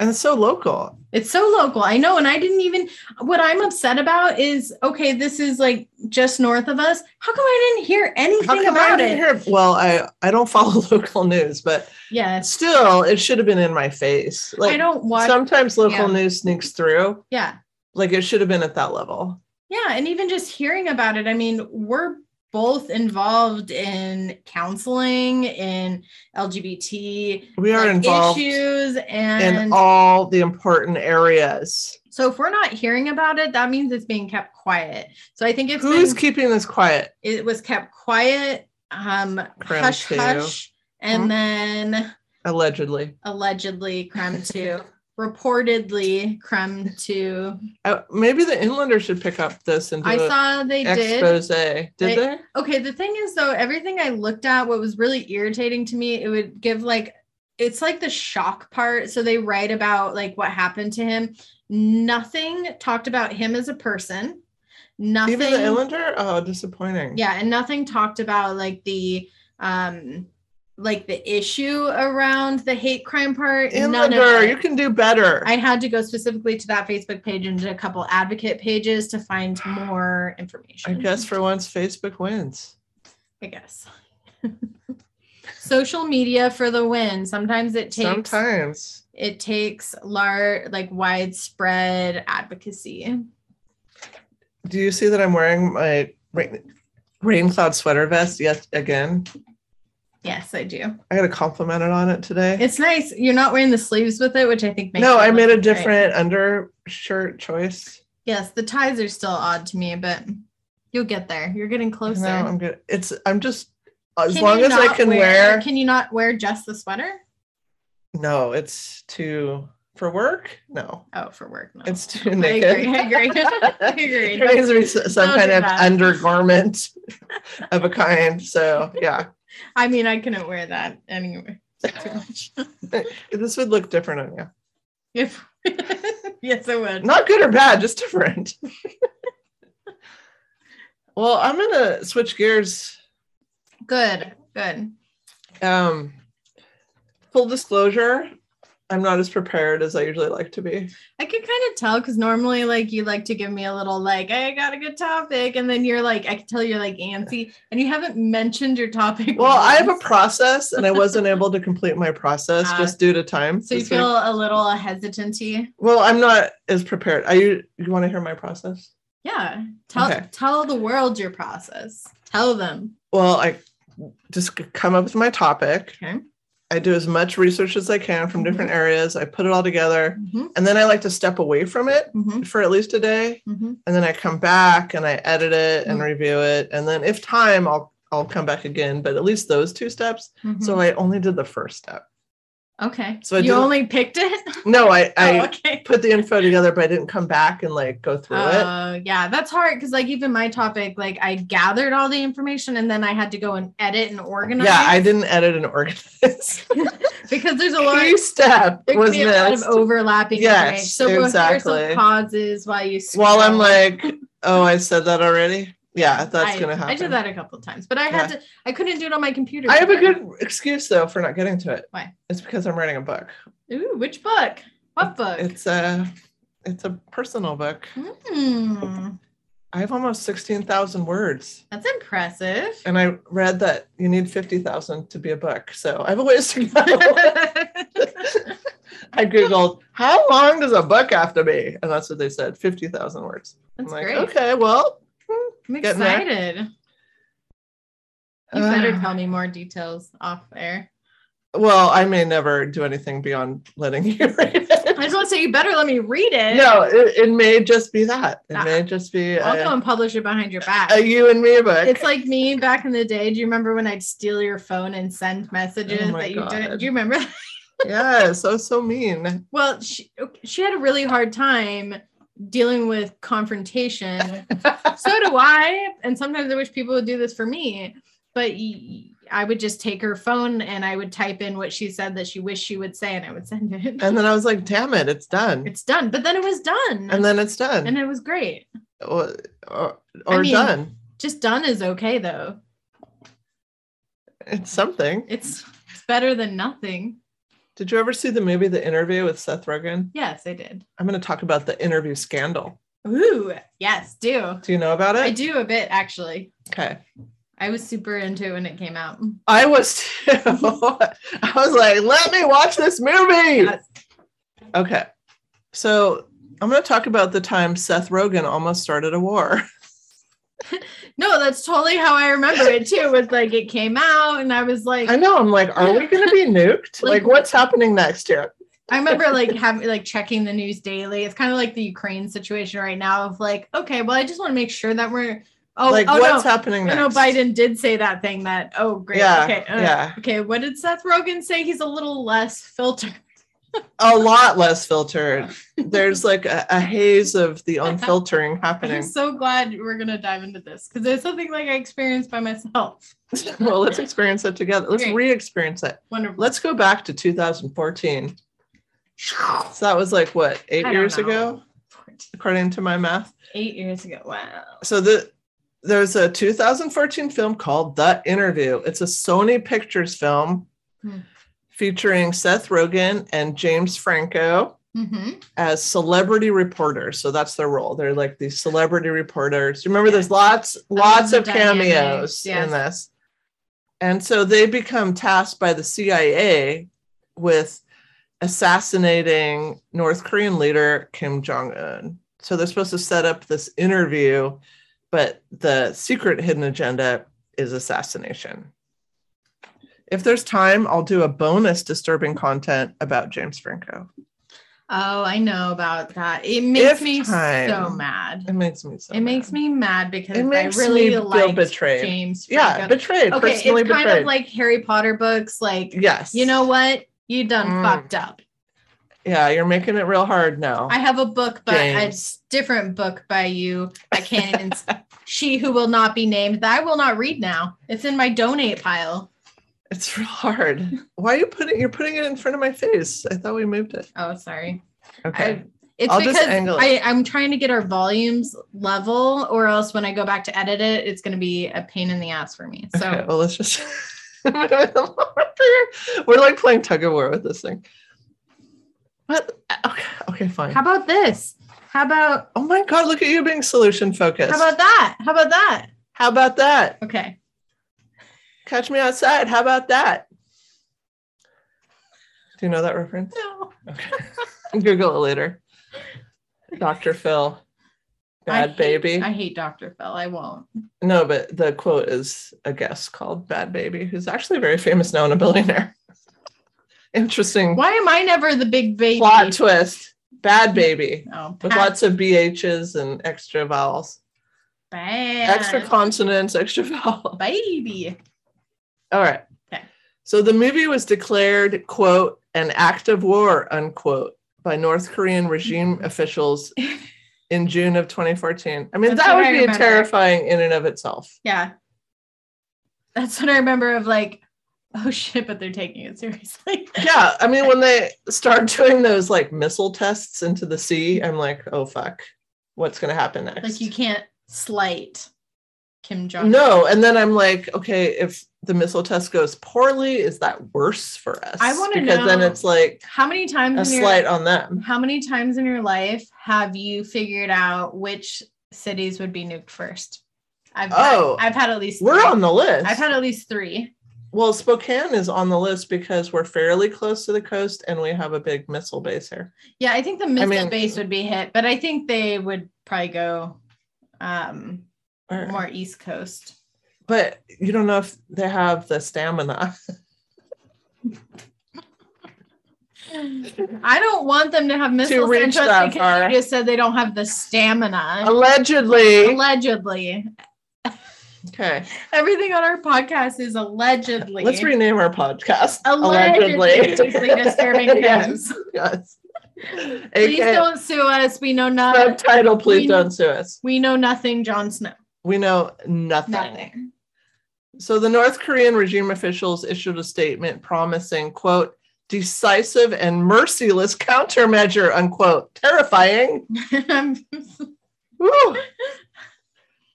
And it's so local. It's so local. I know. And I didn't even, what I'm upset about is okay, this is like just north of us. How come I didn't hear anything about it? hear? Well, I I don't follow local news, but yeah, still, it should have been in my face. Like I don't watch. sometimes local yeah. news sneaks through. yeah. Like it should have been at that level. Yeah, and even just hearing about it, I mean, we're both involved in counseling in LGBT We are like, involved issues, in and all the important areas. so if we're not hearing about it, that means it's being kept quiet. So I think it's Who's been, keeping this quiet? it was kept quiet, um, hush hush, and Mhm. then Allegedly. allegedly KREM two, reportedly KREM to Uh, maybe the Inlander should pick up this and do I saw they did. expose. Did They- they? okay the thing is though everything i looked at what was really irritating to me it would give like it's like the shock part so they write about like what happened to him nothing talked about him as a person nothing Even the Inlander? Oh, disappointing. yeah and nothing talked about like the um like the issue around the hate crime part Inlander, you can do better. I had to go specifically to that Facebook page and a couple advocate pages to find more information. I guess for once, Facebook wins. I guess. Social media for the win. Sometimes it takes Sometimes. it takes large like widespread advocacy. Do you see that I'm wearing my rain, rain cloud sweater vest yet again? Yes, I do. I got a complimented on it today. It's nice. You're not wearing the sleeves with it, which I think makes no, I made a different undershirt choice. Yes, the ties are still odd to me, but you'll get there. You're getting closer. No, I'm good. It's I'm just as Can long as I can wear. Can you not wear just the sweater? No, it's too for work. No, Oh, for work. No. it's too I naked. agree. I agree. I agree. Needs to be some kind of that. undergarment of a kind. So yeah, I mean, I couldn't wear that anyway. Too much. this would look different on you. if yes, it would. Not good or bad, just different. well, I'm gonna switch gears. Good. Good. Um, full disclosure, I'm not as prepared as I usually like to be. I could kind of tell because normally, like, you like to give me a little, like, I got a good topic. And then you're like, I can tell you're like antsy and you haven't mentioned your topic. Well, I have a process, and I wasn't able to complete my process Ah. just due to time. So you this week. feel a little hesitancy. well, I'm not as prepared. Are you? You want to hear my process? Yeah. Tell Okay. tell the world your process. Tell them. Well, I just come up with my topic. Okay. I do as much research as I can from different areas. I put it all together, hmm and then I like to step away from it hmm for at least a day, hmm and then I come back and I edit it and Mm. review it, and then if time, I'll I'll come back again. But at least those two steps. So I only did the first step. Okay. so I you only picked it. No, I I oh, okay. put the info together, but I didn't come back and like go through it. Uh, yeah, that's hard because like even my topic, like I gathered all the information and then I had to go and edit and organize. Yeah, I didn't edit and organize. because there's a lot. Key step There was be a lot of overlapping. Yes, so exactly. some pauses while you. While I'm like, oh, I said that already. Yeah, that's I, gonna happen. I did that a couple of times, but I had to. I couldn't do it on my computer. I have a good excuse though for not getting to it. Why? It's because I'm writing a book. Ooh, which book? What book? It's a it's a personal book. Hmm, I have almost sixteen thousand words, that's impressive. and I read that you need fifty thousand to be a book. So I have a ways to go. I googled how long does a book have to be, and that's what they said: fifty thousand words. That's I'm like, great. okay, well, I'm excited. You better uh, tell me more details off air. Well, I may never do anything beyond letting you read it. I just want to say you better let me read it. No, it, it may just be that. It Ah. may just be I'll go and publish it behind your back. a you and me book. It's like me back in the day. Do you remember when I'd steal your phone and send messages Oh that you didn't? Do you remember? yeah, so so mean. well, she she had a really hard time dealing with confrontation. so do I, and sometimes I wish people would do this for me. But I would just take her phone and I would type in what she said that she wished she would say, and I would send it. and then I was like, damn it, it's done. It's done. But then it was done, and then it's done. and it was great. or or, I mean- done. Just done is okay though. It's something. It's it's better than nothing. Did you ever see the movie The Interview with Seth Rogen? Yes, I did. I'm going to talk about the interview scandal. Ooh, yes, do. Do you know about it? I do a bit actually. Okay. I was super into it when it came out. I was too. I was like, let me watch this movie. Yes. Okay. So I'm going to talk about the time Seth Rogen almost started a war. No, that's totally how I remember it too. Was like it came out, and I was like, I know. I'm like, are we going to be nuked? Like- Like, what's happening next year? I remember like having like checking the news daily. It's kind of like the Ukraine situation right now. Of like, okay, well, I just want to make sure that we're. Oh, like, oh what's no, happening next? no, Biden did say that thing. That oh, great. Yeah. Okay. uh, yeah. Okay. What did Seth Rogen say? He's a little less filtered. A lot less filtered. There's like a, a haze of the unfiltering happening. I'm so glad we're gonna dive into this because it's something like I experienced by myself. well, let's experience it together. Let's Great. re experience it. Wonderful. Let's go back to 2014. So that was like what, eight years know. ago, according to my math? Eight years ago. Wow. So the there's a 2014 film called The Interview. It's a Sony Pictures film Hmm. Featuring Seth Rogen and James Franco Mm-hmm. as celebrity reporters. So that's their role. They're like these celebrity reporters. Remember there's lots lots of cameos yes. in this. And so they become tasked by the CIA with assassinating North Korean leader Kim Jong Un. So they're supposed to set up this interview, but the secret hidden agenda is assassination. If there's time, I'll do a bonus disturbing content about James Franco. Oh, I know about that. It makes If me time. so mad. It makes me so It makes mad. me mad because It makes I really me feel like betrayed. James. yeah Franco. betrayed Okay, personally it's kind betrayed of like Harry Potter books. Like, yes you know what? You done Mm. fucked up. Yeah, you're making it real hard now. I have a book, but a different book by you. I can't even. she who will not be named. That I will not read now. It's in my donate pile. It's real hard. Why are you putting you're putting it in front of my face? I thought we moved it. Oh, sorry. Okay. I, it's I'll just because angle it. I, I'm trying to get our volumes level, or else when I go back to edit it, it's going to be a pain in the ass for me. So okay, well let's just move it along here. We're like playing tug of war with this thing. What? Okay, okay, fine. how about this? How about oh my god, look at you being solution focused. how about that? How about that? How about that? Okay. Catch me outside. How about that? Do you know that reference? No. Okay. Google it later. Dr. Phil. I Bad hate- baby. I hate Dr. Phil. I won't. No, but the quote is a guest called Bhad Bhabie, who's actually very famous now and a billionaire. Interesting Why am I never the big baby? plot twist. Bhad Bhabie Oh, with lots of BHs and extra vowels, bad extra consonants, extra vowels. baby. All right. Okay. So the movie was declared, quote, an act of war, unquote, by North Korean regime officials in June of 2014. I mean, That's that would I be remember. terrifying in and of itself. Yeah. That's what I remember of like, oh shit, but they're taking it seriously. Yeah. I mean, when they start doing those like missile tests into the sea, I'm like, oh, fuck. What's going to happen next? like you can't slight Kim Jong. no. And then I'm like, okay, if the missile test goes poorly, is that worse for us? I wanna know Because then it's like How many times a in your slight on them. how many times in your life have you figured out which cities would be nuked first? I've Oh. had, I've had at least We're three. on the list. I've had at least three. Well, Spokane is on the list because we're fairly close to the coast and we have a big missile base here. Yeah, I think the missile mean- base would be hit, but I think they would probably go um Or- more East Coast. But you don't know if they have the stamina. I don't want them to have missiles reach that because far. you just said they don't have the stamina. Allegedly. Allegedly. Okay. Everything on our podcast is allegedly. Let's rename our podcast. Allegedly Disturbing yes. Yes. Please AKA don't sue us. We know nothing. subtitle, please we- don't sue us. we know nothing, Jon Snow. We know nothing. Nothing. So the North Korean regime officials issued a statement promising, quote, decisive and merciless countermeasure, unquote. Terrifying.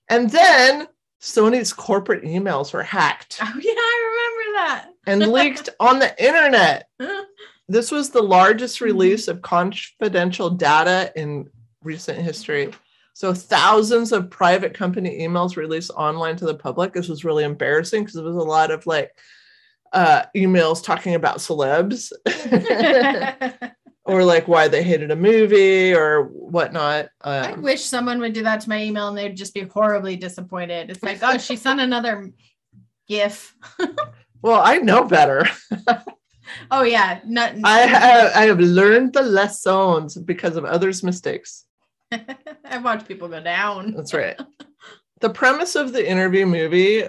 And then Sony's corporate emails were hacked Oh yeah, I remember that. and leaked on the internet. This was the largest mm-hmm. release of confidential data in recent history. So thousands of private company emails released online to the public. This was really embarrassing because it was a lot of like uh, emails talking about celebs or like why they hated a movie or whatnot. I Um, wish someone would do that to my email and they'd just be horribly disappointed. It's like, oh, she sent another GIF. well, I know better. Oh yeah, not. I have I have learned the lessons because of others' mistakes. I've watched people go down. That's right. the premise of the interview movie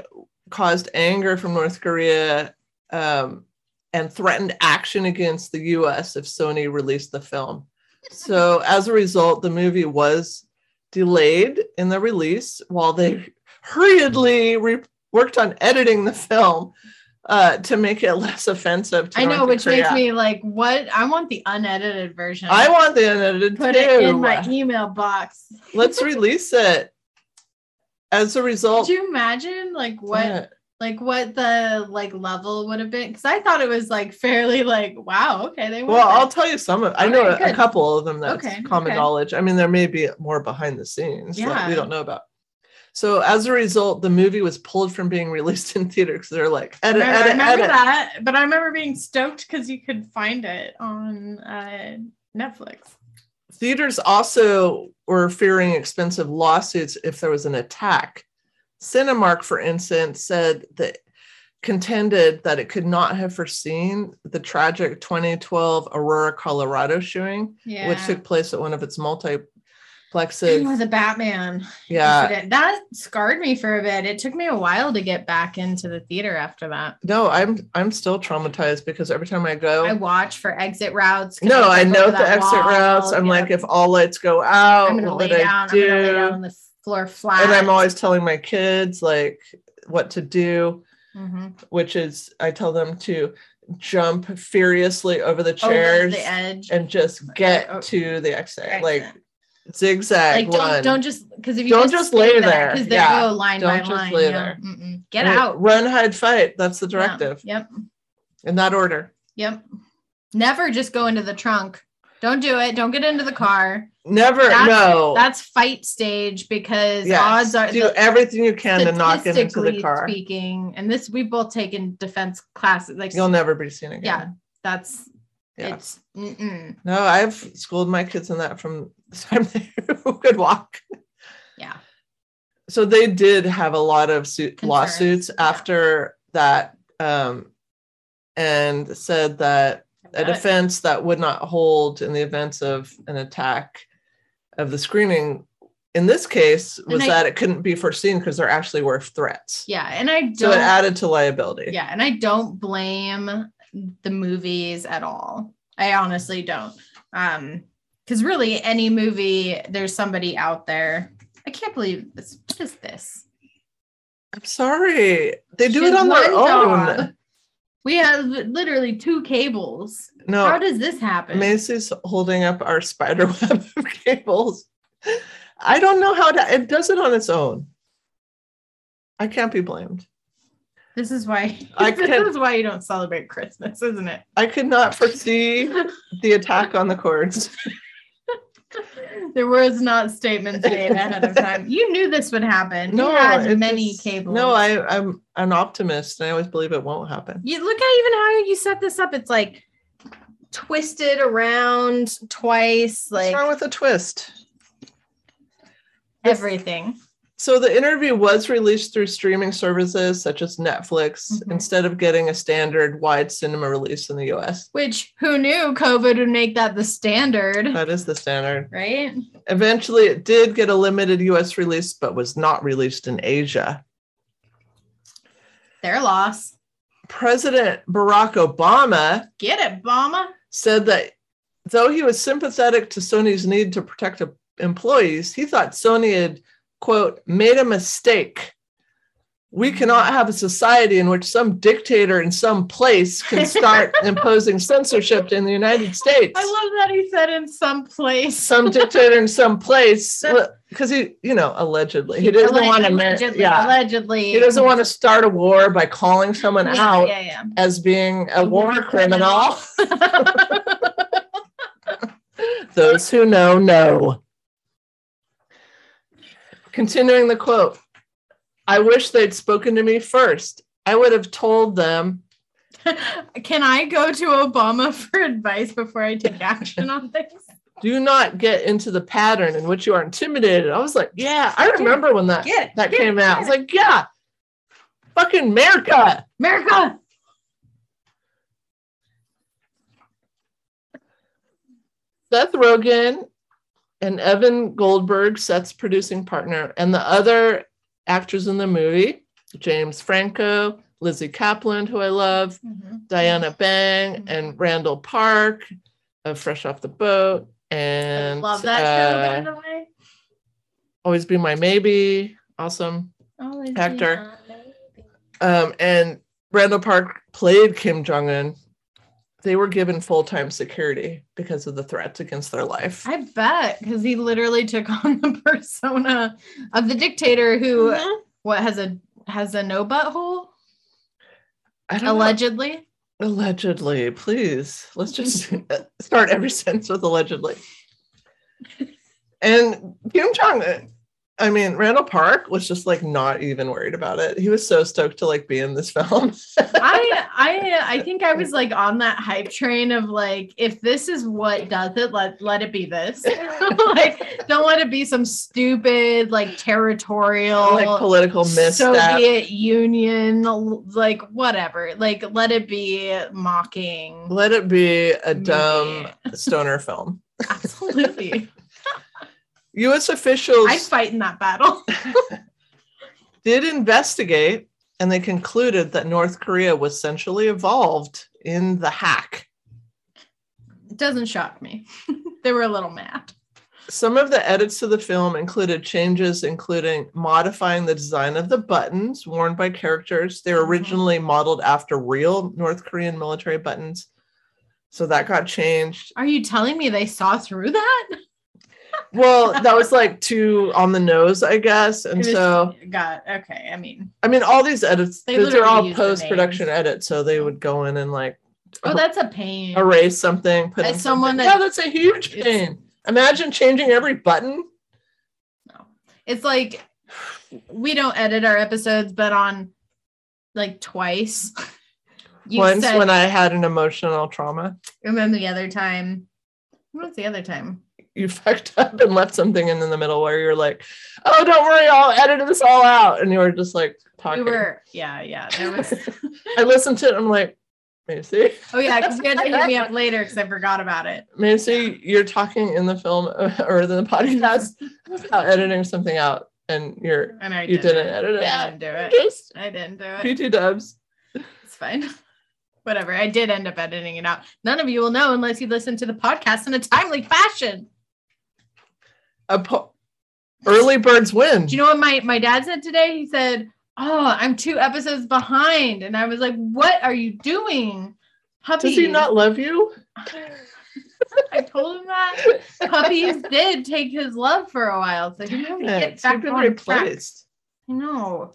caused anger from North Korea um, and threatened action against the US if Sony released the film. So, as a result, the movie was delayed in the release while they hurriedly re- worked on editing the film uh, to make it less offensive. To I know, North which makes me like, what? I want the unedited version. I want the unedited put too. it in my email box. Let's release it. As a result, Could you imagine like what Yeah. like what the like level would have been? Because I thought it was like fairly like wow, okay, they Well, I'll tell you some of. I know Alright, a, a couple of them that's Okay, common okay. knowledge. I mean, there may be more behind the scenes that we don't know about. So as a result, the movie was pulled from being released in theaters. They're like, I edit, remember, I remember edit. that, but I remember being stoked because you could find it on uh, Netflix. Theaters also were fearing expensive lawsuits if there was an attack. Cinemark, for instance, said that contended that it could not have foreseen the tragic 2012 Aurora, Colorado shooting. Yeah. which took place at one of its multi Sid. Oh, the Batman. Yeah. incident. That scarred me for a bit. It took me a while to get back into the theater after that. No, I'm I'm still traumatized because every time I go, I watch for exit routes. no, I jump know the exit wall. routes. I'm Yeah. like, if all lights go out, I'm gonna what lay would down. I do? I'm gonna lay down on the floor flat. and I'm always telling my kids like what to do, Mhm. which is I tell them to jump furiously over the over chairs the edge. and just get Oh, to the exit, exit. like zigzag like don't one. don't just because if you Don't just, lay there. because they Yeah. go line Don't by just line. lay yeah. there. Mm-mm. Get Right? out. Run, hide, fight. That's the Yeah. directive Yep. in that order. Yep. Never just go into the trunk. Don't do it. Don't get into the car. Never, That's- no. That's fight stage because Yes. odds are do the- everything you can to knock it into the car. Speaking, and this we've both taken defense classes. Like You'll never be seen again. yeah, that's Yeah. it's mm-mm. No, I've schooled my kids in that from the time they could walk. yeah. So they did have a lot of suit Concerns, lawsuits yeah. after that, um, and said that a defense that would not hold in the event of an attack of the screening in this case was I- that it couldn't be foreseen because there actually were threats. Yeah, and I don't. So it added to liability. yeah, and I don't blame the movies at all. I honestly don't. Um, because really, any movie, there's somebody out there. I can't believe this. What is this? I'm sorry. They do it on their own. We have literally two cables. No, How does this happen? Macy's holding up our spider web of cables. I don't know how to, it does it on its own. I can't be blamed. This is why. I this is why you don't celebrate Christmas, isn't it? I could not foresee the attack on the cords. There was not statements made ahead of time. You knew this would happen. No, you had many cables. No, I, I'm an optimist and I always believe it won't happen. You look at even how you set this up. It's like twisted around twice, What's like wrong with a twist? everything. So the interview was released through streaming services such as Netflix Mhm. instead of getting a standard wide cinema release in the US. Which who knew COVID would make that the standard, That is the standard. right? Eventually, it did get a limited US release, but was not released in Asia. Their loss. President Barack Obama Get it, Obama. said that though he was sympathetic to Sony's need to protect employees, he thought Sony had, quote, made a mistake. We cannot have a society in which some dictator in some place can start imposing censorship in the United States. I love that he said in some place. some dictator in some place because he, you know, allegedly he doesn't want to, allegedly, yeah, allegedly. he doesn't want to start a war by calling someone yeah, out Yeah, as being a war mm-hmm. criminal. Those who know, know. Continuing the quote I wish they'd spoken to me first. I would have told them, Can I go to Obama for advice before I take action on things? do not get into the pattern in which you are intimidated. I was like, yeah, I remember when that, Get it, that get came it, out. I was like, yeah, fucking America. America. Seth Rogen and Evan Goldberg, Seth's producing partner, and the other actors in the movie, James Franco, Lizzy Caplan, who I love, Diana Bang, Mhm. and Randall Park of Fresh Off the Boat, and love that show, by uh, the way. Always Be My Maybe, awesome. Always actor. be my baby. Um, and Randall Park played Kim Jong Un. They were given full time security because of the threats against their life. I bet because he literally took on the persona of the dictator who Mhm. what has a has a no butthole I don't know. allegedly. Allegedly, please. Let's just start every sentence with allegedly. And Kim Jong Un, I mean, Randall Park was just like not even worried about it. He was so stoked to like be in this film. I I I think I was like on that hype train of like if this is what does it, let let it be this. like don't let it be some stupid like territorial like political misstep. Soviet Union like whatever. Like let it be mocking. Let it be a dumb stoner film. Absolutely. U.S. officials I'd fight in that battle. did investigate and they concluded that North Korea was centrally involved in the hack. it doesn't shock me. they were a little mad. Some of the edits to the film included changes, including modifying the design of the buttons worn by characters. They were Mhm. originally modeled after real North Korean military buttons. So that got changed. Are you telling me they saw through that? Well, that was like too on the nose, I guess. And was- so, God, okay. I mean, I mean, all these edits, They they're all post production edits. So they would go in and like oh, that's a pain. erase something, put in As someone something. that- yeah, that's a huge pain. Imagine changing every button. No, it's like we don't edit our episodes, but on like twice. You Once said, when I had an emotional trauma, remember the other time. What was the other time? You fucked up and left something in, in the middle where you're like, "Oh, don't worry, I'll edit this all out," and you were just like talking. We were, yeah, yeah. There was, I listened to it. I'm like, Macy, oh yeah, because you had to hit me up later because I forgot about it. Macy, you're talking in the film or the podcast about editing something out, and you're And I you didn't edit it I didn't do it. Just I didn't do it. PT dubs. It's fine. Whatever. I did end up editing it out. None of you will know unless you listen to the podcast in a timely fashion. A po- early birds win. Do you know what my, my dad said today? He said, Oh, I'm two episodes behind. And I was like, What are you doing? Puppies. Does he not love you? I told him that. Puppies did take his love for a while. So he maybe Damn get back been on track. replaced. I know.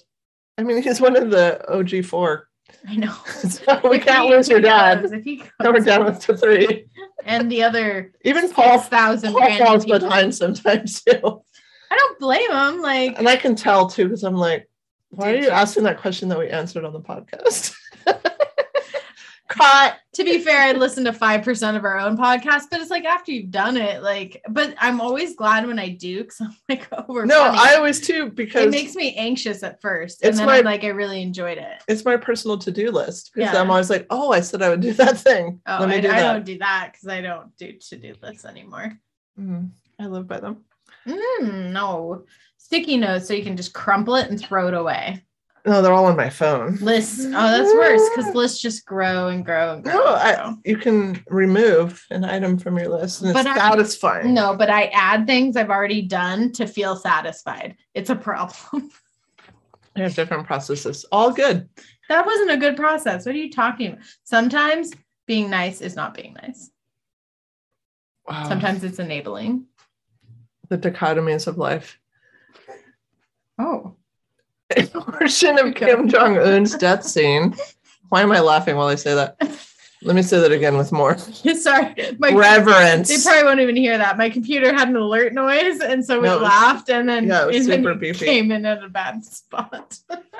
I mean, he's one of the OG four. I know. So we If can't he lose your dad. goes, if he Now we're down with the three. and the other Even Paul, thousand Paul falls people. behind sometimes too. I don't blame him. Like And I can tell too because I'm like, why are you? asking that question that we answered on the podcast? Caught. to be fair, I listen to five percent of our own podcast, but it's like after you've done it, like. But I'm always glad when I do because I'm like, oh, we're No, funny. I always too because it makes me anxious at first, and It's then my- I'm like, I really enjoyed it. it's my personal to-do list because Yeah. I'm always like, oh, I said I would do that thing. Oh, Let me I, do I that. don't do that because I don't do to do lists anymore. Mhm. I live by them. Mm, no sticky notes, so you can just crumple it and throw it away. No, they're all on my phone. Lists. Oh, that's worse because ah. lists just grow and grow and grow. No, and I, you can remove an item from your list and it's But I- satisfying. No, but I add things I've already done to feel satisfied. It's a problem. I have different processes. All good. that wasn't a good process. What are you talking about? Sometimes being nice is not being nice. Wow. Sometimes it's enabling. the dichotomies of life. Oh, portion of Kim Jong Un's death scene. Why am I laughing while I say that? Let me say that again with more sorry. My reverence. They probably won't even hear that. My computer had an alert noise, and so we No, laughed, and then yeah, it super beefy. came in at a bad spot,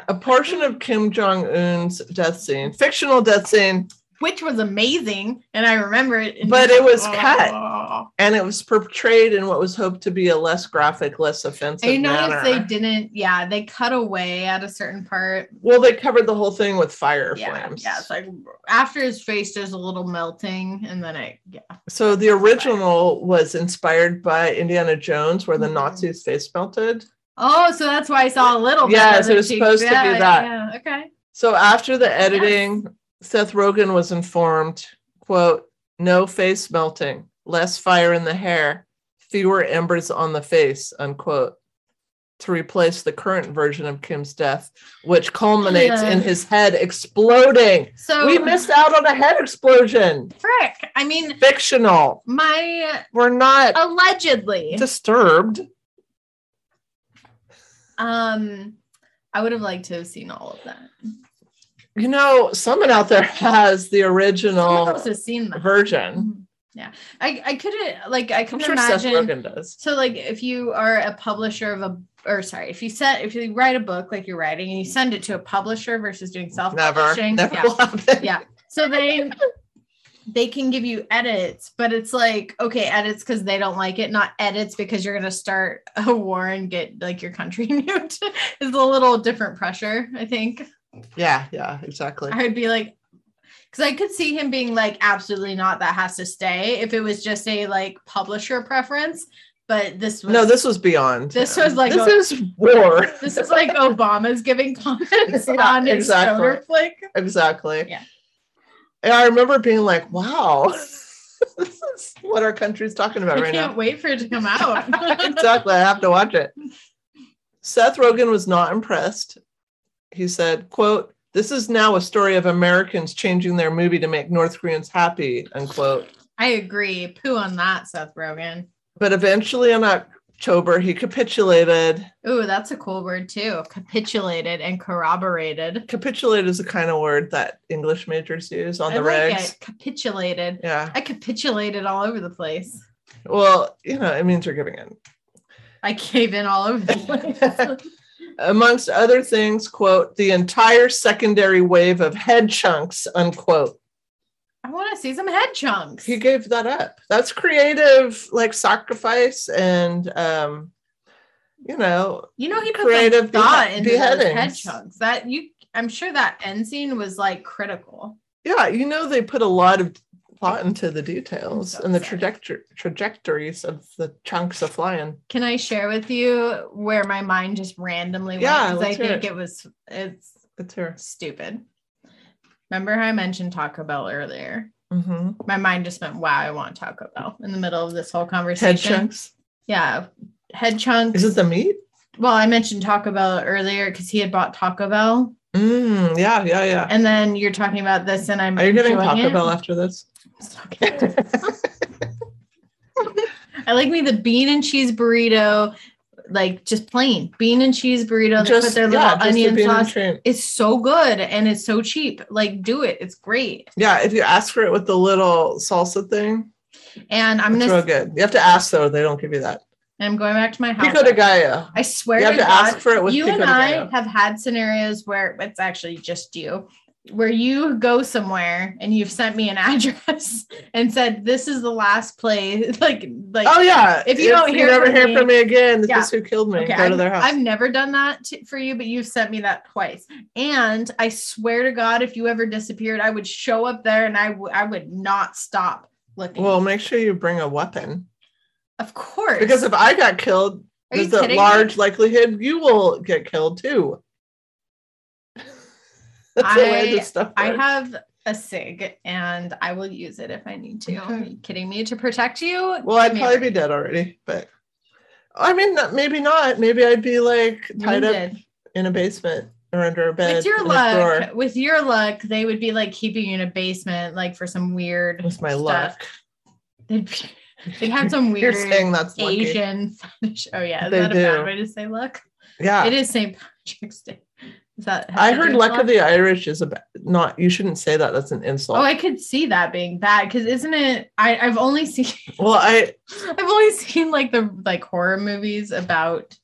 a portion of Kim Jong Un's death scene, fictional death scene, which was amazing, and I remember it. But it was cut. Oh. and it was portrayed in what was hoped to be a less graphic, less offensive I noticed manner. they didn't. Yeah, they cut away at a certain part. well, they covered the whole thing with fire Yeah, flames. yeah. It's like after his face, there's a little melting, and then I yeah. So the original was inspired by Indiana Jones, where the Mhm. Nazis face melted. Oh, so that's why I saw a little. bit Yes, it was supposed to be Yeah, that. Yeah, okay. So after the editing, Seth Rogen was informed, quote, no face melting, less fire in the hair, fewer embers on the face, unquote, to replace the current version of Kim's death, which culminates Yeah. in his head exploding. So We missed out on a head explosion. frick. I mean, Fictional. my We're not allegedly. disturbed. Um, I would have liked to have seen all of that. You know, someone out there has the original has seen that. version. Mhm. Yeah, I I couldn't like I couldn't sure imagine. So like if you are a publisher of a or sorry, if you set if you write a book like you're writing and you send it to a publisher versus doing self publishing. Never yeah. Yeah. So they they can give you edits, but it's like okay, edits because they don't like it, not edits because you're gonna start a war and get like your country nuked. is a little different pressure, I think. Yeah, yeah, exactly. I would be like, because I could see him being like, absolutely not, that has to stay if it was just a like publisher preference. but this was No, this was beyond. This him. was like this a- is war. this is like Obama's giving comments Yeah, on his exactly. stoner flick. exactly. Yeah. And I remember being like, wow, this is what our country's talking about I right now. I can't wait for it to come out. exactly. I have to watch it. Seth Rogen was not impressed. He said, quote, this is now a story of Americans changing their movie to make North Koreans happy, unquote. I agree. Poo on that, Seth Rogen. But eventually in October, he capitulated. Ooh, that's a cool word too. Capitulated and corroborated. Capitulate is the kind of word that English majors use on I the like regs. it. Capitulated. Yeah. I capitulated all over the place. Well, you know, it means you're giving in. I cave in all over the place. Amongst other things, quote, the entire secondary wave of head chunks, unquote. I want to see some head chunks. He gave that up. That's creative, like sacrifice and um, you know, you know, he put creative thought behe- into those head chunks. That you, I'm sure that end scene was like critical. yeah, you know, they put a lot of thought into the details and the trajectory trajectories of the chunks of flying. Can I share with you where my mind just randomly went? Yeah, I think it. it was it's It's stupid. Remember how I mentioned Taco Bell earlier? hmm My mind just went, "Wow, I want Taco Bell." In the middle of this whole conversation, Head chunks. Yeah, head chunks. Is it the meat? well, I mentioned Taco Bell earlier because he had bought Taco Bell, Mm, yeah, yeah, yeah. and then you're talking about this, and I'm Are you getting Taco it. Bell after this? I like me the bean and cheese burrito, like just plain bean and cheese burrito. They put their little yeah, just the onion bean sauce. It's so good and it's so cheap. Like, do it. It's great. Yeah, if you ask for it with the little salsa thing, And I'm gonna. real good. You have to ask though; they don't give you that. I'm going back to my house. Pico de gallo. I swear You have to to God, ask for it with you pico and I have had scenarios where it's actually just you, where you go somewhere and you've sent me an address and said this is the last place. Like, like Oh yeah. If you don't hear never from hear me- from me again, this Yeah. is who killed me. Okay, Go to I've, their house. I've never done that for you, but you've sent me that twice. And I swear to God, if you ever disappeared, I would show up there and I w- I would not stop looking. well, make sure you bring a weapon of course. because if I got killed, there's a large me? likelihood you will get killed too. That's the way I- I have a SIG and I will use it if I need to. Are Okay. you kidding me? To protect you? Well, I'd Give me a probably be dead already, but I mean, maybe not. Maybe I'd be like tied up in a basement or under a bed. With your in a drawer. luck, with your luck, they would be like keeping you in a basement, like for some weird with my stuff. luck. They'd, be, they'd have some You're weird saying that's lucky. Asian fetish. Oh yeah, is They that a do. bad way to say luck? Yeah. It is St. Patrick's Day. Is that? I heard luck of the Irish is a ba- not. You shouldn't say that. That's an insult. Oh, I could see that being bad because isn't it? I I've only seen well, I I've only seen like the like horror movies about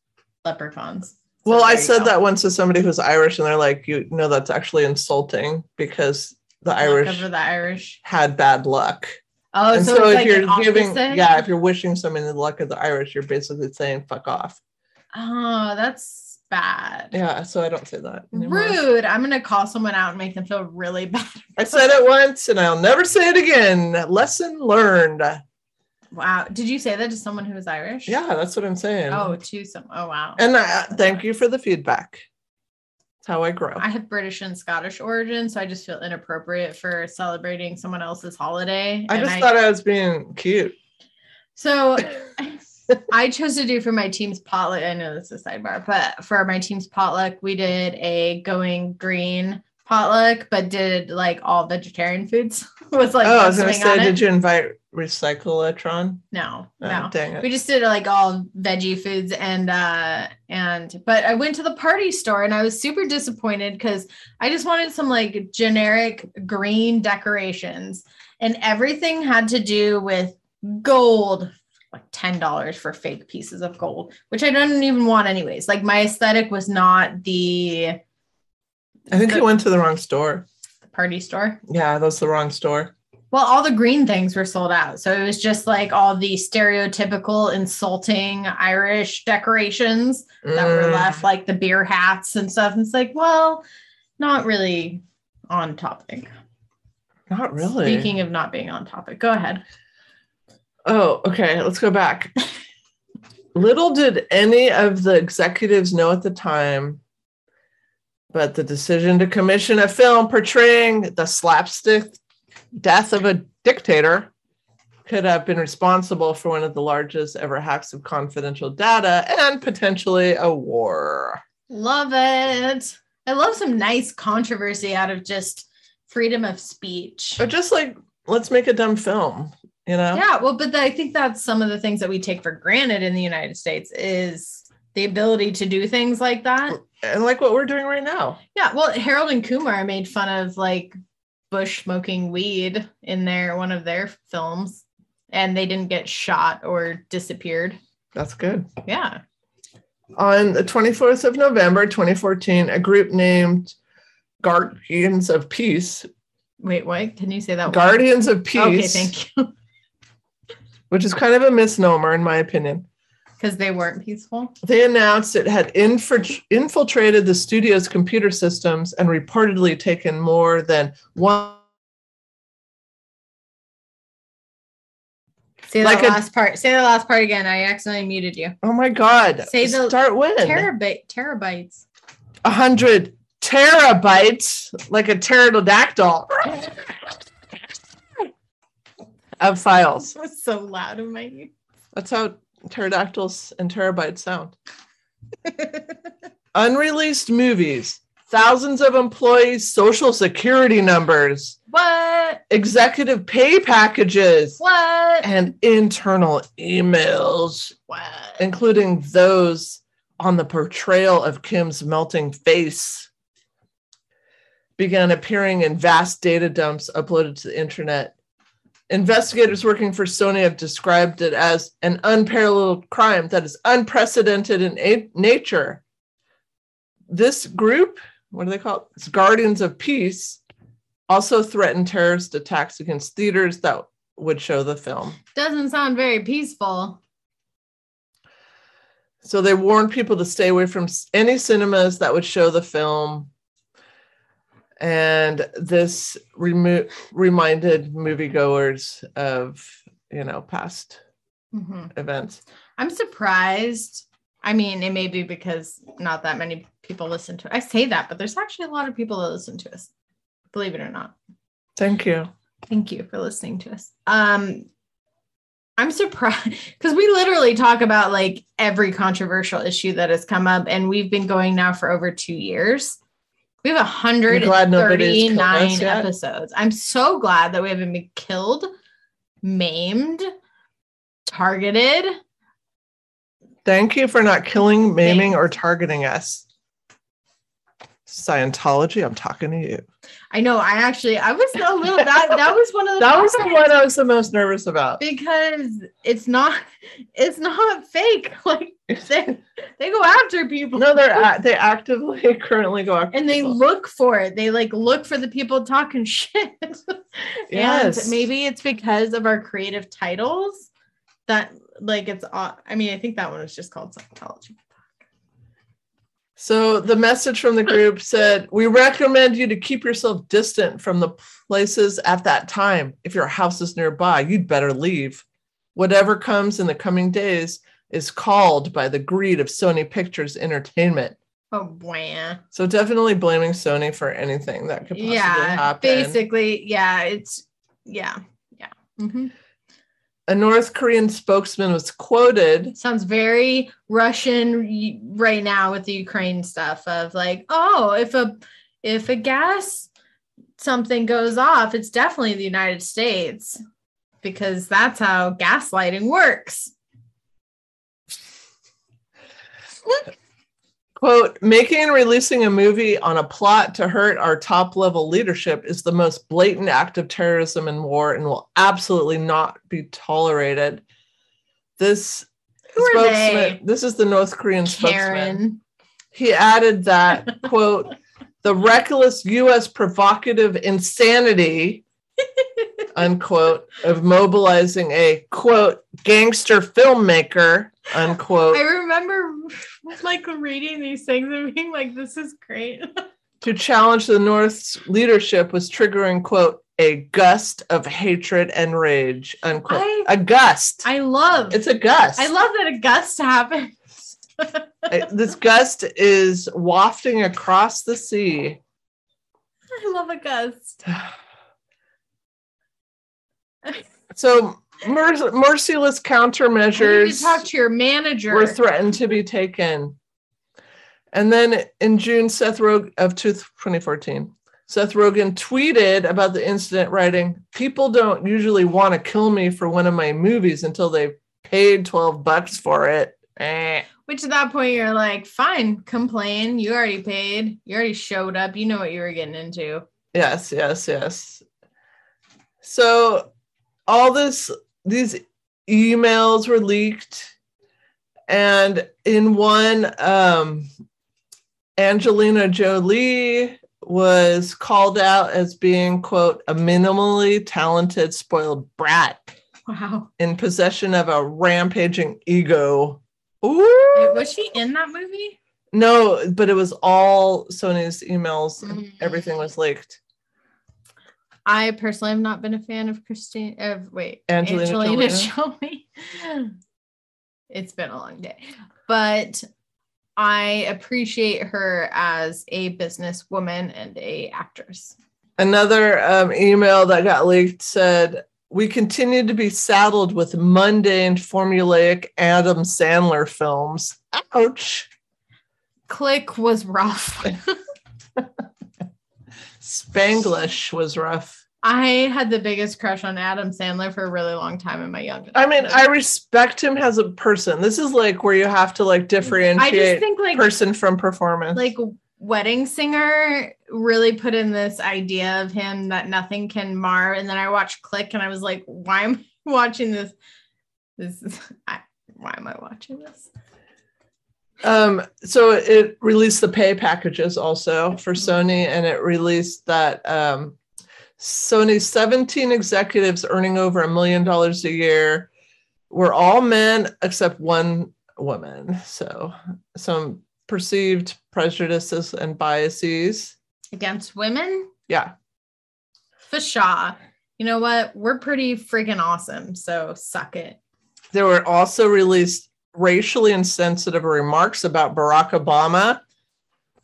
leprechauns. So well, I said go. that once to somebody who's Irish, and they're like, "You know, that's actually insulting because the Irish the Irish. had bad luck." Oh, and so, so, if like you're giving, yeah, if you're wishing someone the luck of the Irish, you're basically saying "fuck off." Oh, that's bad. Yeah, so I don't say that. anymore. Rude. I'm gonna call someone out and make them feel really bad. I said it once, and I'll never say it again. Lesson learned. Wow. Did you say that to someone who was Irish? Yeah, that's what I'm saying. Oh, to some. Oh, wow. and I, uh, thank you for the feedback. That's how I grow. I have British and Scottish origin, so I just feel inappropriate for celebrating someone else's holiday. I just thought I was being cute. so. I chose to do for my team's potluck. I know this is a sidebar, but for my team's potluck, we did a going green potluck, but did like all vegetarian foods. was like oh, I was going to swing on say, it. did you invite Recycletron? No, Oh, no. dang it. We just did like all veggie foods and uh and but I went to the party store and I was super disappointed because I just wanted some like generic green decorations and everything had to do with gold like ten dollars for fake pieces of gold, which I don't even want anyways. Like my aesthetic was not the, I think the you went to the wrong store. The party store. Yeah, that's the wrong store. Well, all the green things were sold out. So it was just like all the stereotypical insulting Irish decorations that were Mm, left, like the beer hats and stuff. And it's like, well, not really on topic. Not really. Speaking of not being on topic, go ahead. Oh, okay. Let's go back. Little did any of the executives know at the time, but the decision to commission a film portraying the slapstick death of a dictator could have been responsible for one of the largest ever hacks of confidential data and potentially a war. Love it. I love some nice controversy out of just freedom of speech. But just like, let's make a dumb film, you know? Yeah, well, but I think that's some of the things that we take for granted in the United States is the ability to do things like that. And like what we're doing right now. Yeah, well, Harold and Kumar made fun of like Bush smoking weed in their one of their films, and they didn't get shot or disappeared. That's good. Yeah. On the 24th of November, 2014, a group named Guardians of Peace. Wait, what? Can you say that? Guardians of Peace. Okay, thank you. which is kind of a misnomer, in my opinion. Because they weren't peaceful. They announced it had inf- infiltrated the studio's computer systems and reportedly taken more than one. Say Like a- last part. Say the last part again. I accidentally muted you. Oh my God. Say the- Start when? Terabyte, terabytes. A hundred terabytes, like a pterodactyl of files. Was so loud in my ear. That's how pterodactyls and terabytes sound. Unreleased movies, thousands of employees' social security numbers, what? executive pay packages, What? and internal emails, What? including those on the portrayal of Kim's melting face, began appearing in vast data dumps uploaded to the internet. Investigators working for Sony have described it as an unparalleled crime that is unprecedented in a- nature. This group, what do they call it? It's Guardians of Peace, also threatened terrorist attacks against theaters that would show the film. Doesn't sound very peaceful. So they warned people to stay away from any cinemas that would show the film. And this remo- reminded moviegoers of, you know, past Mhm. events. I'm surprised. I mean, it may be because not that many people listen to it. I say that, but there's actually a lot of people that listen to us. Believe it or not. Thank you. Thank you for listening to us. Um I'm surprised because we literally talk about like every controversial issue that has come up, and we've been going now for over two years. We have You're glad nobody's killed us 139 episodes. I'm so glad that we haven't been killed, maimed, targeted. Thank you for not killing, maiming, or targeting us. Scientology, I'm talking to you. I know. I actually, I was a little that that was one of the That was the one I was the most nervous about. because it's not it's not fake. Like they they go after people. No, they're a- they actively currently go after and they people. look for it. They like look for the people talking shit. Yes. And maybe it's because of our creative titles that like it's au- I mean, I think that one was just called Scientology. So the message from the group said, "We recommend you to keep yourself distant from the places at that time. If your house is nearby, you'd better leave. Whatever comes in the coming days is called by the greed of Sony Pictures Entertainment." Oh boy. So definitely blaming Sony for anything that could possibly Yeah. happen. Basically, yeah, it's yeah. Yeah. Mhm. A North Korean spokesman was quoted sounds very Russian right now with the Ukraine stuff of like, oh, if a if a gas something goes off, it's definitely the United States because that's how gaslighting works. quote making and releasing a movie on a plot to hurt our top level leadership is the most blatant act of terrorism and war and will absolutely not be tolerated. This Who are they? this is the north korean spokesman. He added that quote the reckless us provocative insanity unquote of mobilizing a quote gangster filmmaker unquote. I remember like reading these things and being like, this is great. to challenge the North's leadership was triggering, quote, a gust of hatred and rage. Unquote. I- a gust. I love it's a gust. I love that a gust happens. This gust is wafting across the sea. I love a gust. So mer- merciless countermeasures talk to your manager. were threatened to be taken. And then in June, Seth Rogen of 2014, Seth Rogen tweeted about the incident, writing, People don't usually want to kill me for one of my movies until they paid 12 bucks for it. Eh. Which at that point you're like, fine, complain. You already paid. You already showed up. You know what you were getting into. Yes, yes, yes. So all this, these emails were leaked, and in one, um, Angelina Jolie was called out as being quote a minimally talented spoiled brat Wow. in possession of a rampaging ego. Ooh. Wait, was she in that movie? No, but it was all Sony's emails. and Mm. Everything was leaked. I personally have not been a fan of Christine of wait Angelina Angelina Jolie. Jolie. it's been a long day, but I appreciate her as a businesswoman and a actress. Another um, email that got leaked said, We continue to be saddled with mundane, formulaic Adam Sandler films. Ouch. Click was rough. Spanglish was rough. I had the biggest crush on Adam Sandler for a really long time in my young. I mean, I respect him as a person. This is like where you have to like I just differentiate think like person from performance. like wedding singer really put in this idea of him that nothing can mar and then i watched click and i was like why am i watching this this is I, why am i watching this Um, so it released the pay packages also for Sony, and it released that um, Sony's 17 executives earning over a million dollars a year were all men except one woman. So some perceived prejudices and biases. against women Yeah. Fashaw. you know what we're pretty freaking awesome so suck it There were also released racially insensitive remarks about Barack Obama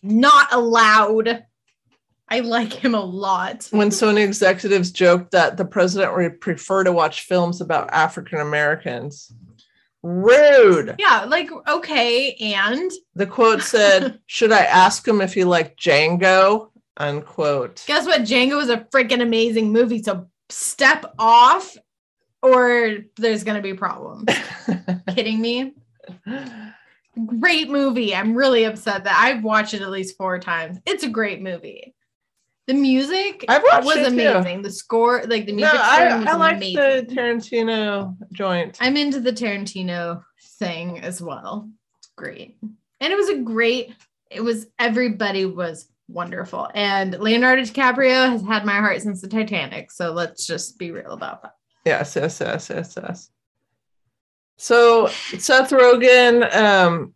not allowed i like him a lot when Sony executives joked that the president would prefer to watch films about African Americans. Rude. yeah like okay and The quote said, Should I ask him if he liked Django? Unquote. Guess what? Django is a freaking amazing movie. So step off or there's going to be problems. Kidding me? Great movie. I'm really upset that I've watched it at least four times. It's a great movie. The music I've watched was it too. amazing. The score, like the no, music I, scoring was I like amazing. the Tarantino joint. I'm into the Tarantino thing as well. It's great. And it was a great, it was everybody was wonderful. And Leonardo DiCaprio has had my heart since the Titanic. So let's just be real about that. Yes, yes, yes, yes, yes. So Seth Rogen um,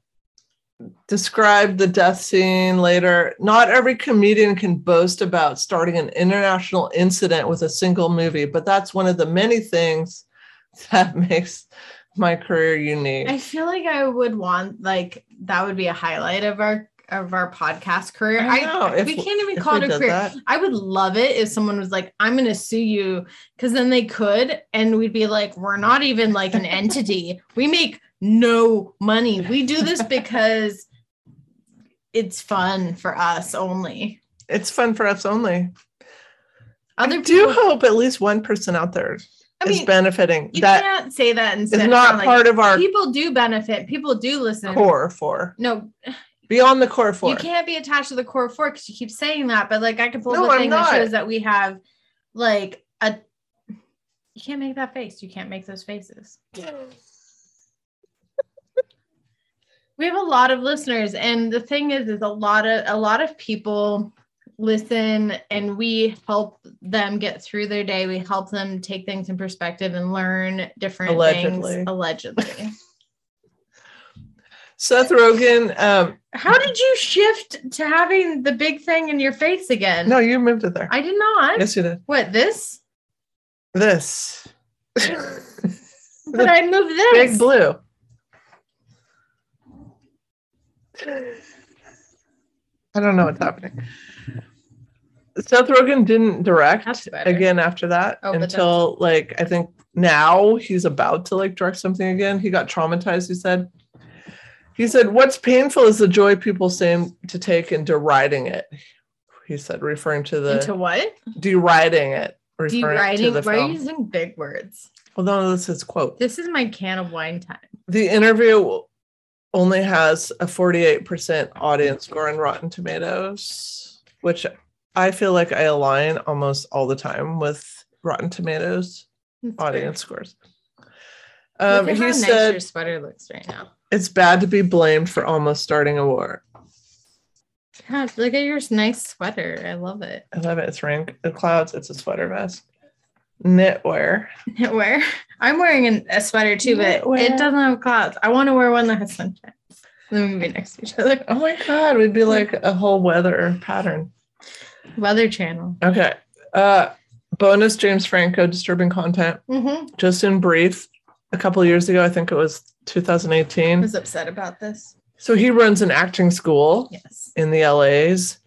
described the death scene later. Not every comedian can boast about starting an international incident with a single movie, but that's one of the many things that makes my career unique. I feel like I would want like that would be a highlight of our of our podcast career. I I, know, if- we can't even call it a career. that. I would love it if someone was like, I'm going to sue you because then they could. And we'd be like, we're not even like an entity. We make no money. We do this because it's fun for us only. It's fun for us only. Other I do hope at least one person out there is I mean, benefiting. you That can't say that and is sound not like- part of our people do benefit. People do listen. core four. No, Beyond the core four. you can't be attached to the core four because you keep saying that. But like, I could pull No, a I'm thing that shows that we have like a. You can't make that face. You can't make those faces. we have a lot of listeners and the thing is is a lot of a lot of people listen and we help them get through their day we help them take things in perspective and learn different Allegedly. things allegedly Seth Rogen. Um, How did you shift to having the big thing in your face again? no, you moved it there. I did not. yes, you did. What this? This. But I moved this. Big blue. I don't know what's happening. Seth Rogen didn't direct better. again after that Oh, but until like I think now he's about to like direct something again. He got traumatized, he said. He said, What's painful is the joy people seem to take in deriding it. He said, referring to the Into what? deriding it. To Deriding. Why are you using big words? Well, no, this is quote. This is my can of wine time. The interview only has a 48% audience score on Rotten Tomatoes, which I feel like I align almost all the time with Rotten Tomatoes That's audience scores. Um, Look at he how nice said your sweater looks right now. It's bad to be blamed for almost starting a war. Gosh, look at your nice sweater. I love it. I love it. It's rain the clouds. It's a sweater vest. Knitwear. Knitwear. I'm wearing an, a sweater too, but Knitwear. it doesn't have clouds. I want to wear one that has sunshine. Then we can be next to each other. Oh my god, we'd be like a whole weather pattern. Weather channel. Okay. Uh bonus James Franco disturbing content. Mm-hmm. just in brief, a couple years ago, I think it was 2018. was upset about this. So he runs an acting school Yes. in the LAs,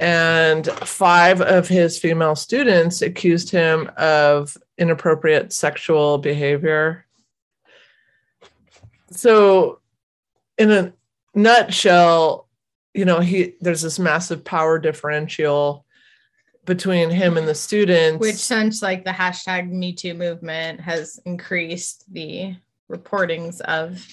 and five of his female students accused him of inappropriate sexual behavior. So, in a nutshell, you know, he there's this massive power differential between him and the students. Which, since like the hashtag Me Too movement has increased the reportings of.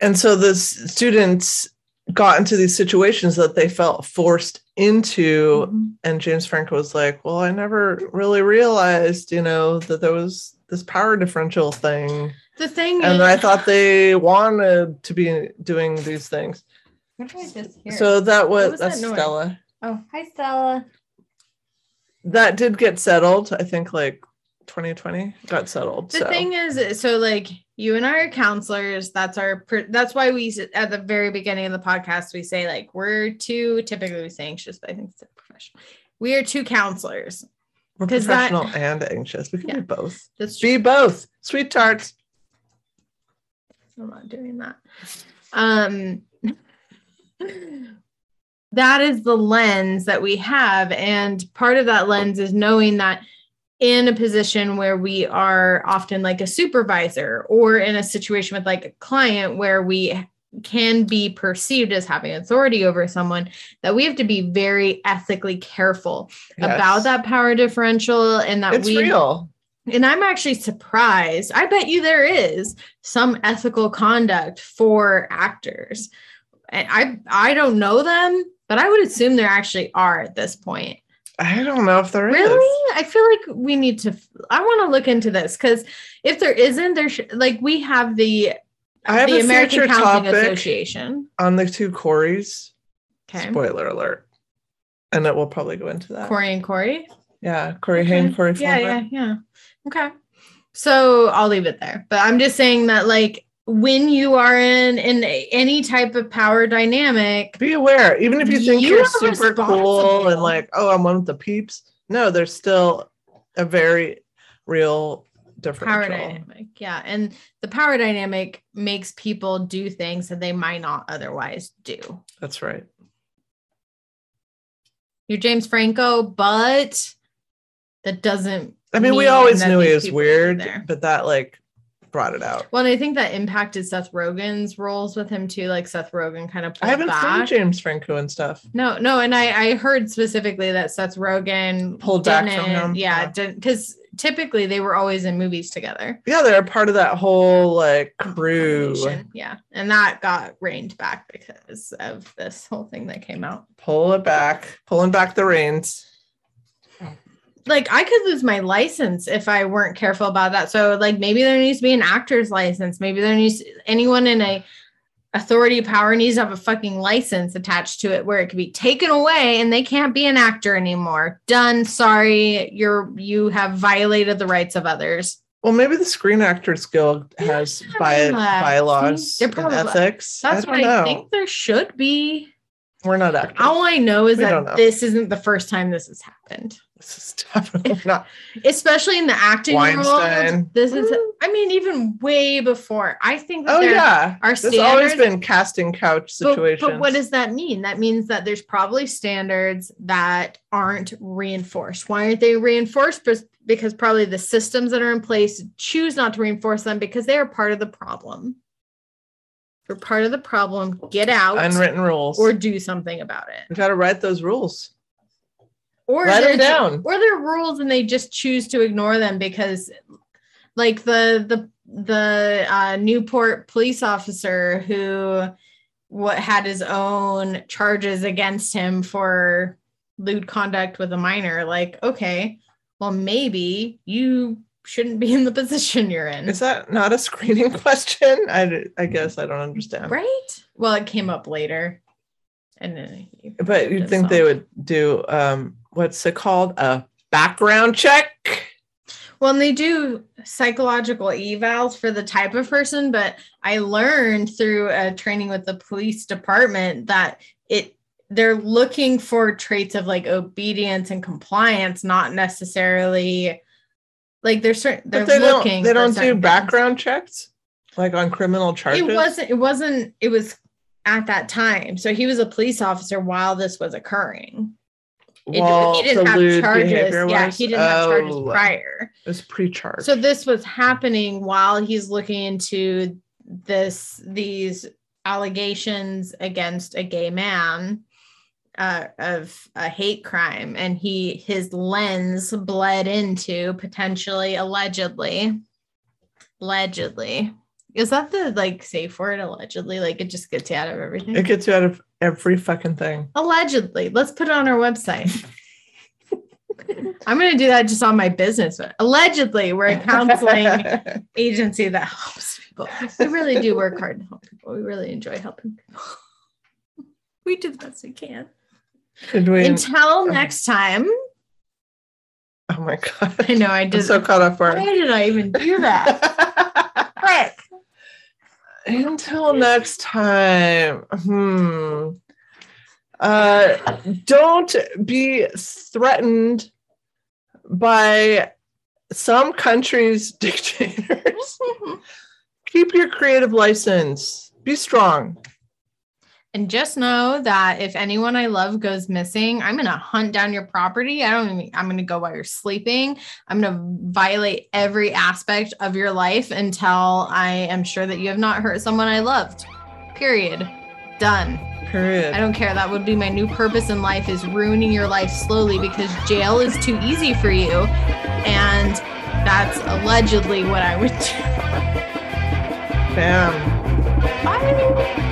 and so the students got into these situations that they felt forced into Mhm. and james franco was like well i never really realized you know that there was this power differential thing The thing and is, i thought they wanted to be doing these things What did I just hear? so that was, was that's noise? stella oh, hi Stella. that did get settled i think like 2020 got settled The so thing is, so like you and I are counselors. That's our. That's why we at the very beginning of the podcast we say like we're two. Typically we say anxious, but I think it's professional. We are two counselors. we're 'cause that- professional and anxious we can Yeah. be both That's true. be both sweet tarts I'm not doing that. Um, that is the lens that we have. And part of that lens is knowing that in a position where we are often like a supervisor or in a situation with like a client where we can be perceived as having authority over someone that we have to be very ethically careful about that power differential and that it's we real and I'm actually surprised. I bet you there is some ethical conduct for actors. And I I don't know them, but I would assume there actually are at this point. I don't know if there is. Really? I feel like we need to I want to look into this cuz if there isn't there should like we have the I have the American Counseling Association. on the two Corys. Okay. Spoiler alert. And it will probably go into that. Corey and Corey. Yeah, Corey Haim, Corey yeah, yeah, yeah. Okay. So I'll leave it there. But I'm just saying that like when you are in in any type of power dynamic, Be aware, even if you think You you are are super cool and like, oh, I'm one with the peeps. No, there's still a very real difference. power dynamic. Yeah. And the power dynamic makes people do things that they might not otherwise do. That's right. You're James Franco, but that doesn't I mean, we always knew he was weird, but that like brought it out. well, and I think that impacted Seth Rogen's roles with him too. Like Seth Rogen kind of I haven't back. seen James Franco and stuff. No, no, and I I heard specifically that Seth Rogen Pulled back from him? Yeah, Yeah. didn't because typically they were always in movies together. Yeah, they're part of that whole like crew. Yeah, and that got reined back because of this whole thing that came out. Pull it back, pulling back the reins. Like I could lose my license if I weren't careful about that. So like maybe there needs to be an actor's license. Maybe there needs anyone in a authority power needs to have a fucking license attached to it where it could be taken away and they can't be an actor anymore. Done. Sorry, you're you have violated the rights of others. Well, maybe the Screen Actors Guild has by, Yeah. bylaws They're and ethics. That's I what know. I think there should be. We're not actors. All I know is We that this isn't the first time this has happened. This is definitely not. especially in the acting Weinstein. world. This is, I mean, even way before. I think that Oh yeah, are there's always been casting couch situations. but what does that mean? That means that there's probably standards that aren't reinforced. Why aren't they reinforced? Because probably the systems that are in place choose not to reinforce them because they are part of the problem. They're part of the problem. Get out unwritten rules? or do something about it. we got to write those rules. Or Write 'em they're down. or they're rules and they just choose to ignore them because like the the the uh, newport police officer who what had his own charges against him for lewd conduct with a minor like okay well maybe you shouldn't be in the position you're in Is that not a screening question? I, I guess I don't understand. right well it came up later and then But you'd think so. they would do um what's it called? A background check? Well, and they do psychological evals for the type of person, but I learned through uh, training with the police department that it they're looking for traits of like obedience and compliance, not necessarily like they're certain they're But they don't looking. they don't do things. background checks like on criminal charges. It wasn't. It wasn't. It was at that time. So he was a police officer while this was occurring. It- Well, he didn't have charges. Yeah, was? he didn't have charges Oh, prior. It was pre-charged. So this was happening while he's looking into this these allegations against a gay man uh, of a hate crime, and he his lens bled into potentially allegedly, allegedly. Is that the like safe word? Allegedly, like it just gets you out of everything. it gets you out of every fucking thing. Allegedly, let's put it on our website. I'm gonna do that just on my business. But allegedly, we're a counseling agency that helps people. We really do work hard to help people. We really enjoy helping people. We do the best we can. We? Until next time. oh my god! I know I I'm did. so caught up off Why did I even do that? Frick. Until next time. Hmm. Uh, don't be threatened by some countries' dictators. Keep your creative license. Be strong. And just know that if anyone I love goes missing, I'm gonna hunt down your property. I don't even, I'm gonna go while you're sleeping. I'm gonna violate every aspect of your life until I am sure that you have not hurt someone I loved. Period. Done. Period. I don't care. That would be my new purpose in life is ruining your life slowly because jail is too easy for you. And that's allegedly what I would do. Bam. Bye.